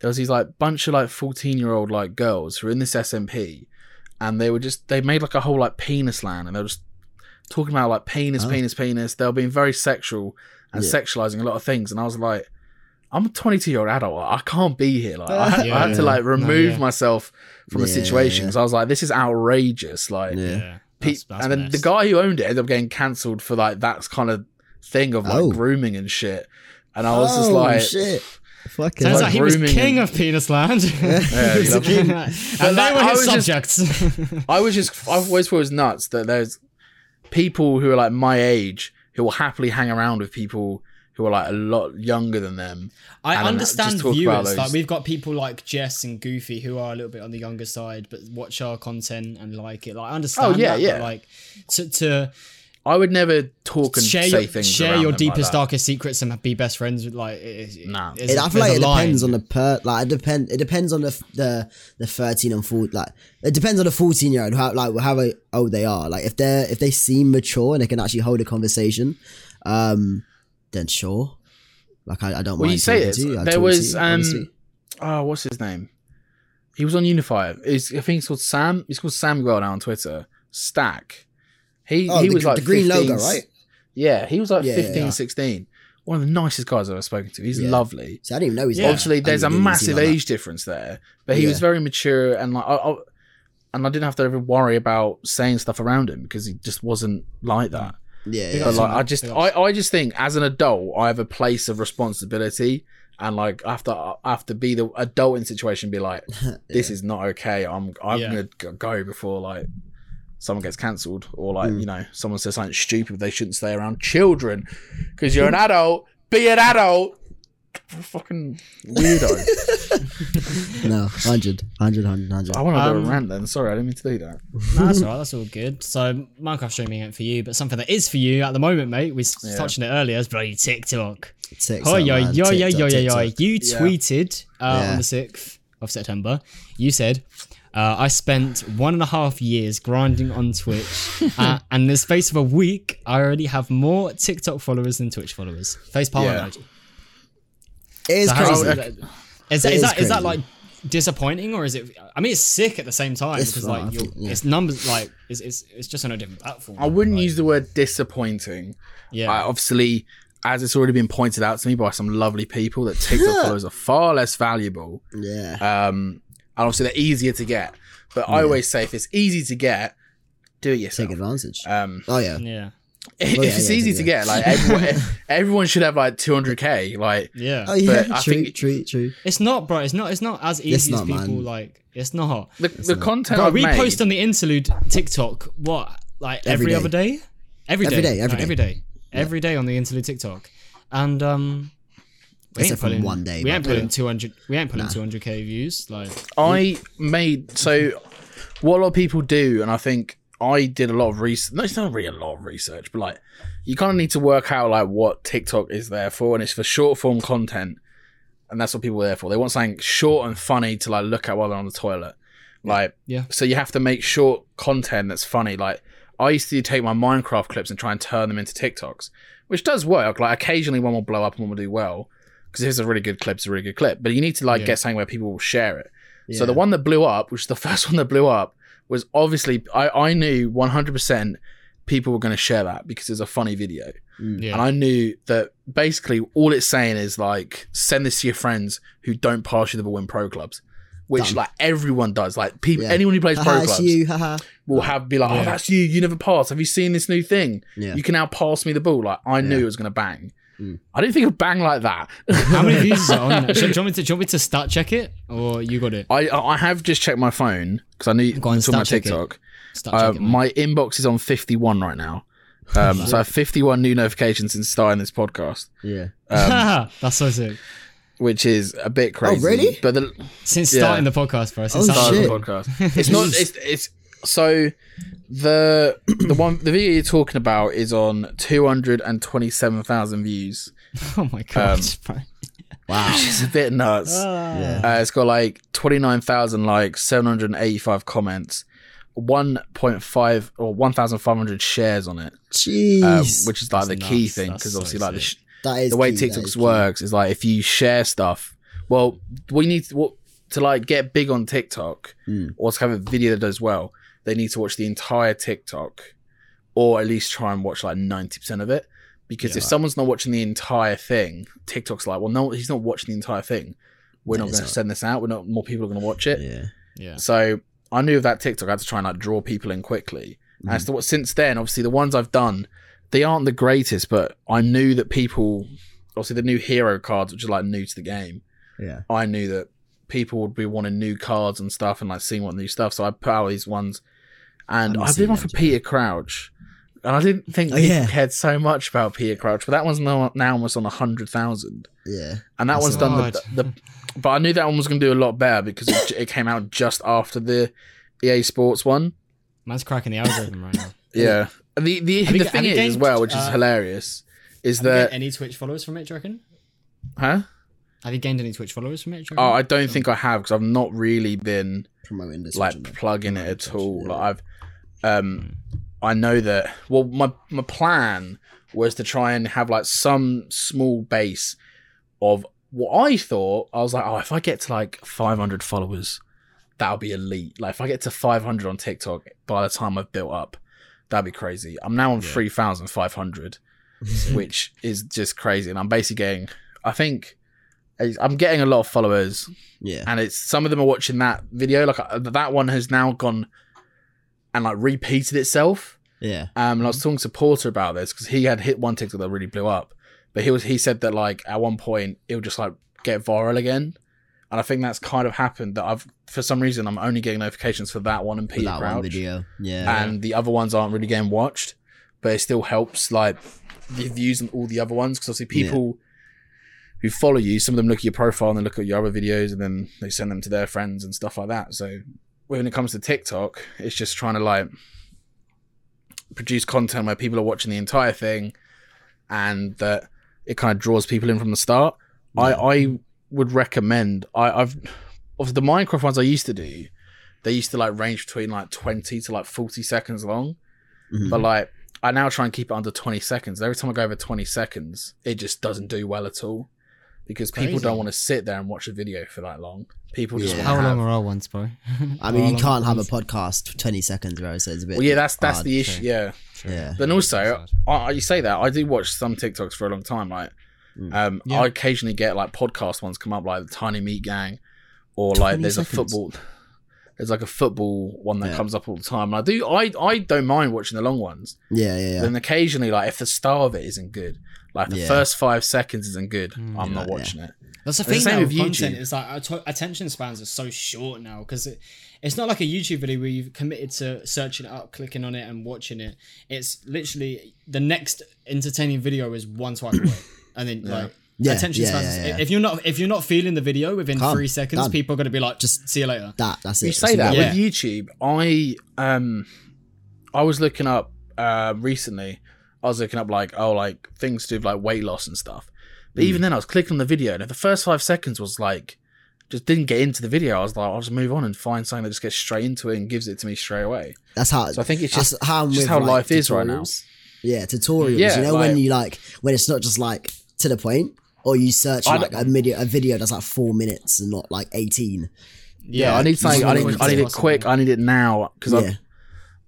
S1: there was these like bunch of like fourteen year old like girls who were in this SMP, and they were just they made like a whole like penis land, and they were just talking about like penis,
S3: Oh.
S1: penis, penis. They were being very sexual and
S3: Yeah.
S1: sexualizing a lot of things, and I was like. I'm a 22 year old adult. I can't be here. Like, I, had- I
S2: Yeah,
S1: to
S2: yeah.
S1: like
S2: No,
S1: remove
S2: yeah.
S1: myself from the
S3: Yeah,
S1: situation
S3: yeah.
S1: because I was like, this is outrageous. Like,
S3: Yeah.
S2: Yeah.
S1: Pe-
S2: That's, that's
S1: and then
S2: mess.
S1: the guy who owned it ended up getting cancelled for like that kind of thing of like
S3: Oh.
S1: grooming and shit. And I was just
S3: Oh,
S1: like,
S3: shit. Fucking
S2: Turns
S1: like
S2: out he was king
S1: and-
S2: of Penis Land.
S1: Yeah, he loved
S2: and
S1: But,
S2: they
S1: like,
S2: were
S1: I
S2: his
S1: just-
S2: subjects.
S1: I was just, I always thought it was nuts that there's people who are like my age who will happily hang around with people who are like a lot younger than them.
S2: I
S1: And
S2: understand
S1: just talk about
S2: viewers.
S1: those-
S2: Like we've got people like Jess and Goofy who are a little bit on the younger side, but watch our content and like it. Like I understand.
S1: Oh, yeah,
S2: that,
S1: yeah.
S2: But, like to to
S1: I would never talk and
S2: share
S1: say
S2: your
S1: things.
S2: share your
S1: them
S2: deepest
S1: like that.
S2: darkest secrets and be best friends with like. It, it-
S1: Nah.
S2: it's-
S3: It, I feel like it
S2: a line.
S3: depends on the per like it depend it depends on the the the thirteen and fourteen like it depends on the fourteen year old how like how old they are like if they're if they seem mature and they can actually hold a conversation, um, then sure, like I, I don't
S1: Well,
S3: mind.
S1: you say it.
S3: you,
S1: There was
S3: you,
S1: um,
S3: honestly.
S1: oh, what's his name? He was on Unifier. It's, I think he's called Sam. He's called Sam Girl now on Twitter. Stack. He
S3: Oh,
S1: he
S3: the,
S1: was like
S3: the green
S1: 15,
S3: logo, right?
S1: Yeah, he was like
S3: Yeah, yeah,
S1: 15,
S3: yeah.
S1: 16. One of the nicest guys I've ever spoken to. He's
S3: Yeah.
S1: lovely.
S3: So I didn't even know he's
S2: Yeah.
S3: there.
S1: Obviously, there's a
S3: didn't even see
S1: massive
S3: like that.
S1: age difference there, but he was very mature and like, I, I, and I didn't have to ever worry about saying stuff around him because he just wasn't like that.
S3: Yeah, yeah.
S1: But like, I just, I. I just think as an adult, I have a place of responsibility, and like I have to, I have to be the adult in situation, and be like, this is not okay. I'm, I'm
S2: Yeah.
S1: gonna go before like someone gets cancelled or like
S3: Mm.
S1: you know someone says something stupid. They shouldn't stay around children because you're an adult. Be an adult. Fucking weirdo.
S3: no, 100, 100, 100, 100.
S1: I want to do
S2: Um,
S1: a rant then. Sorry, I didn't mean to do that.
S2: No, that's all right. That's all good. So Minecraft streaming ain't for you, but something that is for you at the moment, mate. We s
S1: Yeah.
S2: touched on it earlier. Is bloody TikTok.
S3: TikTok,
S2: Oh yo
S3: man.
S2: yo yo
S3: TikTok,
S2: yo yo yo! You
S1: Yeah.
S2: tweeted uh,
S3: Yeah.
S2: on the sixth of September. You said. Uh, I spent one and a half years grinding on Twitch, uh, and in the space of a week, I already have more TikTok followers than Twitch followers. Face palm
S1: Yeah.
S2: emoji.
S3: It is
S2: So how-
S3: crazy.
S1: Oh,
S2: is that, is,
S3: It is
S2: that, is that
S3: crazy.
S2: like disappointing or is it? I mean, it's sick at the same time
S3: It's
S2: because
S3: fine,
S2: like you're,
S3: think, yeah.
S2: it's numbers like it's, it's it's just on a different platform.
S1: I wouldn't
S2: Like,
S1: use the word disappointing.
S2: yeah.
S1: I, obviously, as it's already been pointed out to me by some lovely people, that TikTok followers are far less valuable.
S3: Yeah.
S1: Um, and obviously they're easier to get. But I always say if it's easy to get, do it yourself.
S3: Take advantage.
S1: Um,
S3: oh, yeah.
S2: yeah.
S1: if
S3: yeah,
S1: it's
S3: yeah,
S1: easy
S3: yeah.
S1: to get, like everyone, everyone should have like 200k. Like,
S2: Yeah.
S3: Oh, yeah.
S1: I
S3: True,
S1: think-
S3: true, true.
S2: It's not, bro. It's not. It's not as easy
S3: It's
S2: as people
S3: man.
S2: like. It's not.
S1: the, the content
S2: Bro,
S1: I've
S2: we
S1: made,
S2: post on the interlude TikTok. What like
S3: Every
S2: every,
S3: day.
S2: other day? Every day.
S3: Every day, every
S2: No,
S3: day.
S2: every day. Every day on the interlude TikTok, and um. We
S3: Except
S2: ain't putting
S3: one day,
S2: We ain't
S3: but-
S2: putting two hundred. We ain't putting two hundred k views. Like
S1: I made so what a lot of people do, and I think I did a lot of research. No, it's not really a lot of research, but like you kind of need to work out like what TikTok is there for, and it's for short form content, and that's what people are there for. They want something short and funny to like look at while they're on the toilet, like
S2: Yeah.
S1: So you have to make short content that's funny. Like I used to take my Minecraft clips and try and turn them into TikToks, which does work. Like occasionally one will blow up and one will do well because it's a really good clip, it's a really good clip. But you need to like
S2: Yeah.
S1: get something where people will share it. So the one that blew up, which is the first one that blew up, was obviously I, I knew 100% people were going to share that because it's a funny video. Mm.
S2: yeah.
S1: And I knew that basically all it's saying is like send this to your friends who don't pass you the ball in pro clubs, which
S3: Done.
S1: like everyone does. Like people,
S3: Yeah.
S1: anyone who plays
S3: ah, pro
S1: clubs
S3: you,
S1: will have be like, oh, that's you. You never pass. Have you seen this new thing?
S3: Yeah.
S1: You can now pass me the ball. Like I knew
S3: Yeah.
S1: it was going to bang.
S3: Mm.
S1: I didn't think it would bang like that.
S2: How many views is it on? Do, do, you want me to, do you want me to start check it or you got it?
S1: I I have just checked my phone because I knew
S2: Go on,
S1: my
S2: start check it.
S1: TikTok.
S2: Start
S1: Uh,
S2: checking.
S1: my inbox is on 51 right now. Um, so I have 51 new notifications since starting this podcast,
S3: Yeah.
S1: um,
S2: That's so sick.
S1: which is a bit crazy.
S3: Oh, really?
S1: But the
S2: Since
S1: Yeah.
S2: starting the podcast, bro. Since
S3: Oh,
S2: starting
S3: shit.
S1: the podcast, it's not. It's it's so the the one the video you're talking about is on 227,000 views.
S2: Oh my god,
S1: Um,
S2: bro.
S3: Wow.
S1: It's a bit nuts.
S3: Yeah.
S1: Uh, it's got like 29,000 likes, 785 comments, 1.5 or 1,500 shares on it,
S3: Jeez.
S1: um, which is like the
S2: That's
S1: key thing
S2: That's
S1: because
S2: so
S1: obviously like the, sh-
S3: that is
S1: the way
S3: key, that
S1: TikTok
S3: is key.
S1: works is like if you share stuff, well, we need to, what, to like get big on TikTok
S3: Mm.
S1: or to have a video that does well. They need to watch the entire TikTok, or at least try and watch like ninety percent of it. Because
S2: Yeah.
S1: if someone's not watching the entire thing, TikTok's like, well, no, he's not watching the entire thing. We're
S3: Then
S1: not going to send this out. We're not. More people are going to watch it.
S3: Yeah.
S2: Yeah.
S1: So I knew of that TikTok. I had to try and like draw people in quickly.
S3: Mm-hmm.
S1: As to what since then, obviously the ones I've done, they aren't the greatest, but I knew that people, obviously the new hero cards, which are like new to the game,
S3: Yeah.
S1: I knew that people would be wanting new cards and stuff and like seeing what new stuff. So I put out these ones, and
S3: I'm
S1: I did
S3: seeing
S1: one for. Peter Crouch, and I didn't think
S3: Oh,
S1: people
S3: yeah.
S1: cared so much about Peter Crouch, but that one's now, now almost on a hundred thousand,
S3: Yeah.
S1: and that
S3: That's
S1: one's done the, the. But I knew that one was going to do a lot better because it, it came out just after the EA Sports one.
S2: Man's cracking the algorithm right now.
S1: Yeah. The the,
S2: Have you
S1: the thing
S2: have you
S1: is as well, which is
S2: uh,
S1: hilarious, is
S2: Have you
S1: that
S2: any Twitch followers from it, do you reckon?
S1: huh?
S2: Have you gained any Twitch followers from it? do you
S1: Oh. I don't think I have because I've not really been
S3: Promoting this.
S1: like plugging it at all.
S3: yeah.
S1: Like I've, um, I know that. Well, my my plan was to try and have like some small base of what I thought. I was like, oh, if I get to like 500 followers, that'll be elite. Like if I get to 500 on TikTok by the time I've built up, that'd be crazy. I'm now on 3,500, which is just crazy. And I'm basically getting, I think, I'm getting a lot of followers,
S3: Yeah.
S1: and it's some of them are watching that video. Like uh, that one has now gone and like repeated itself.
S3: Yeah.
S1: Um, and I was talking to Porter about this because he had hit one TikTok that really blew up, but he was he said that like at one point it would just like get viral again, and I think that's kind of happened. That I've for some reason I'm only getting notifications for that one and Peter
S3: that
S1: Crouch,
S3: one video. Yeah.
S1: and the other ones aren't really getting watched, but it still helps like the views on all the other ones because obviously people. Who follow you? Some of them look at your profile and they look at your other videos, and then they send them to their friends and stuff like that. So when it comes to TikTok, it's just trying to like produce content where people are watching the entire thing and that it kind of draws people in from the start. I, I would recommend I, I've of the Minecraft ones I used to do, they used to like range between like twenty to like forty seconds long.
S3: Mhm.
S1: But like I now try and keep it under twenty seconds. Every time I go over twenty seconds, it just doesn't do well at all. Because people
S2: Crazy.
S1: don't want to sit there and watch a video for that long. People just
S3: Yeah.
S2: How
S1: to
S2: long are our ones, bro?
S3: I mean,
S2: How
S3: you can't
S2: are
S3: have a podcast for 20 seconds, bro. So it's a bit.
S1: Well, yeah, that's that's
S3: hard.
S1: the issue. Yeah,
S3: Yeah.
S1: But also, I, I- you say that I do watch some TikToks for a long time. Like,
S3: Mm.
S1: um,
S2: Yeah.
S1: I occasionally get like podcast ones come up, like the Tiny Meat Gang, or like there's
S3: seconds.
S1: a football. There's like a football one that
S3: Yeah.
S1: comes up all the time. And I do, I, I don't mind watching the long ones.
S3: Yeah, yeah, yeah.
S1: Then occasionally, like if the start of it isn't good, like the
S3: Yeah.
S1: first five seconds isn't good, I'm
S3: Yeah,
S1: not
S3: yeah.
S1: watching it.
S2: That's the
S1: It's the
S2: thing now
S1: with
S2: with content.
S1: YouTube.
S2: It's like att- attention spans are so short now because it, it's not like a YouTube video where you've committed to searching it up, clicking on it, and watching it. It's literally the next entertaining video is one swipe away, and then like
S3: Yeah,
S2: attention
S3: yeah,
S2: spans.
S3: yeah, yeah.
S2: If you're not if you're not feeling the video within
S3: Calm,
S2: three seconds,
S3: done.
S2: people are gonna be like, just see you later.
S3: that, that's it.
S1: You say that
S2: Yeah.
S1: with YouTube. I um, I was looking up uh recently. I was looking up like oh like things to do with like weight loss and stuff. But
S3: Hmm.
S1: even then, I was clicking on the video, and if the first five seconds was like just didn't get into the video, I was like, I'll just move on and find something that just gets straight into it and gives it to me straight away.
S3: That's how.
S1: So I think it's just
S3: how,
S1: just how
S3: like,
S1: life is right now.
S3: Yeah, tutorials.
S1: Yeah,
S3: you know when you like when it's not just like to the point, or you search like a video a video that's like four minutes and not like eighteen.
S1: Yeah, I need something. I need,
S3: it
S1: I need it quick. I need it now because
S3: Yeah,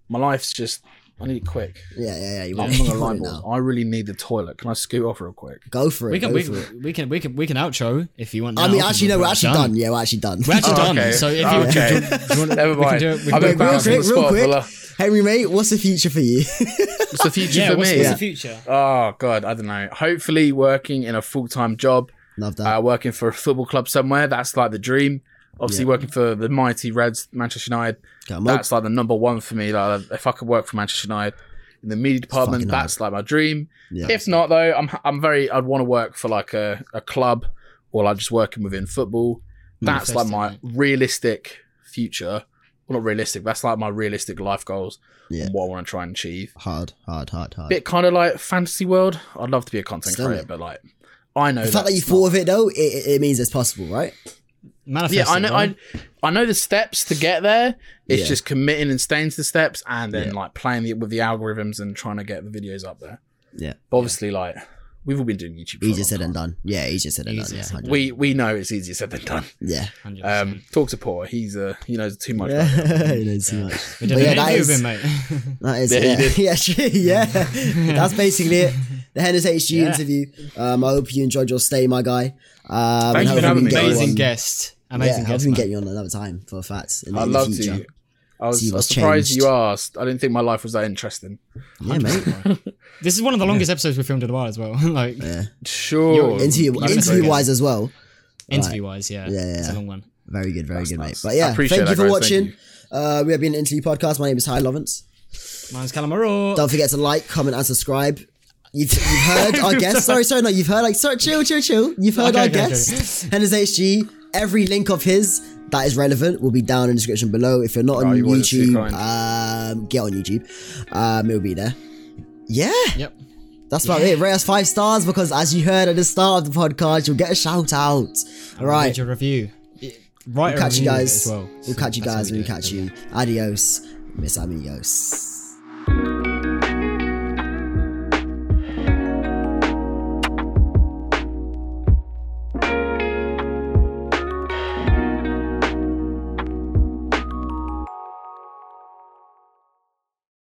S1: my life's just. I need it quick.
S3: yeah, yeah, yeah. You
S1: I'm
S3: want
S1: not
S3: it
S1: gonna lie,
S3: now.
S1: I really need the toilet. Can I scoot off real quick?
S3: Go for it.
S2: We can
S3: go
S2: we,
S3: for it.
S2: we can we can we can outro if you want.
S3: I mean, actually, no, we're actually done.
S2: done.
S3: Yeah, we're actually done.
S2: We're actually
S1: Oh,
S2: done.
S1: okay.
S2: So if you,
S1: Oh,
S2: do
S1: okay.
S2: do you want- do you want-
S1: Never
S2: we can
S1: mind.
S2: do it. We
S1: I've
S2: can do it
S1: bounced on
S3: quick, real quick.
S1: fella.
S3: Henry, mate, what's the future for you?
S1: What's the future
S2: Yeah,
S1: for
S2: what's,
S1: me?
S2: what's the future?
S1: Oh god, I don't know. Hopefully, working in a full time job,
S3: Love that.
S1: uh, working for a football club somewhere. That's like the dream. Obviously,
S3: Yeah.
S1: working for the mighty Reds, Manchester United.
S3: Come on.
S1: That's like the number one for me. Like, if I could work for Manchester United in the media department,
S3: fucking
S1: that's like my dream.
S3: Yeah.
S1: If not, though, I'm I'm very. I'd want to work for like a, a club or like just working within football. That's like my realistic future. Well, not realistic. That's like my realistic life goals.
S3: Yeah.
S1: and What I want to try and achieve.
S3: hard, hard, hard, hard.
S1: bit kind of like fantasy world. I'd love to be a content
S3: Still,
S1: creator,
S3: mate.
S1: but like I know
S3: the fact that you
S1: that's
S3: thought of it though, it, it it means it's possible, right?
S1: Not- yeah, I know. I I know the steps to get there. It's
S3: Yeah.
S1: just committing and staying to the steps, and then
S3: Yeah.
S1: like playing the, with the algorithms and trying to get the videos up there.
S3: Yeah.
S1: But obviously, like we've all been doing YouTube. For a
S3: Easier
S1: long
S3: said than
S1: time.
S3: done. Yeah, easier said than done. Yeah, 100%.
S1: We we know it's easier said than done.
S3: yeah.
S1: Um, talk to Paul. He's uh he knows too much.
S3: Yeah,
S1: about it.
S3: you know, too much.
S2: we did
S3: But yeah,
S2: an
S3: that
S2: interview
S3: is-
S2: with him, mate.
S3: That is
S1: Yeah,
S3: yeah,
S1: did.
S3: yeah, yeah. That's basically it. The HennersHG
S2: Yeah.
S3: interview. Um, I hope you enjoyed your stay, my guy. Um,
S1: Thank you for having
S3: can
S1: me.
S2: Amazing
S3: on-
S2: guest.
S3: Yeah,
S2: Amazing
S3: hopefully
S2: guest.
S3: we can
S2: man.
S3: get you on another time for facts. In,
S1: I'd
S3: in the
S1: love
S3: future.
S1: to. I was, I was surprised
S3: changed.
S1: you asked. I didn't think my life was that interesting.
S3: Yeah, mate.
S2: This is one of the longest episodes we've filmed in a while as well. like
S3: Yeah.
S1: Sure.
S3: Interview, interview wise as well.
S2: interview wise, yeah.
S3: Yeah,
S2: It's a
S3: yeah.
S2: long one.
S3: Very good, very good, mate. But yeah,
S1: appreciate
S3: thank you for
S1: guys. Thank
S3: watching. Uh, we have been an interview podcast. My name is Ty Lawrence.
S2: Mine's Calamaro.
S3: Don't forget to like, comment, and subscribe. You've, you've heard our guest. Sorry, sorry, no, you've heard like sorry, chill, chill, chill. You've heard
S2: Okay,
S3: our
S2: okay, okay.
S3: guest, HennersHG. Every link of his that is relevant will be down in the description below. If you're not on
S1: Oh, you
S3: YouTube, um, get on YouTube. Um, it'll be there. Yeah,
S2: Yep.
S3: that's about it. Rate us five stars because, as you heard at the start of the podcast, you'll get a shout out. All right,
S2: Read your review. Write
S3: we'll
S2: a
S3: catch you guys.
S2: as well.
S3: We'll catch you
S2: That's
S3: guys
S2: we
S3: we
S2: do
S3: catch you. Adios, Miss Amigos.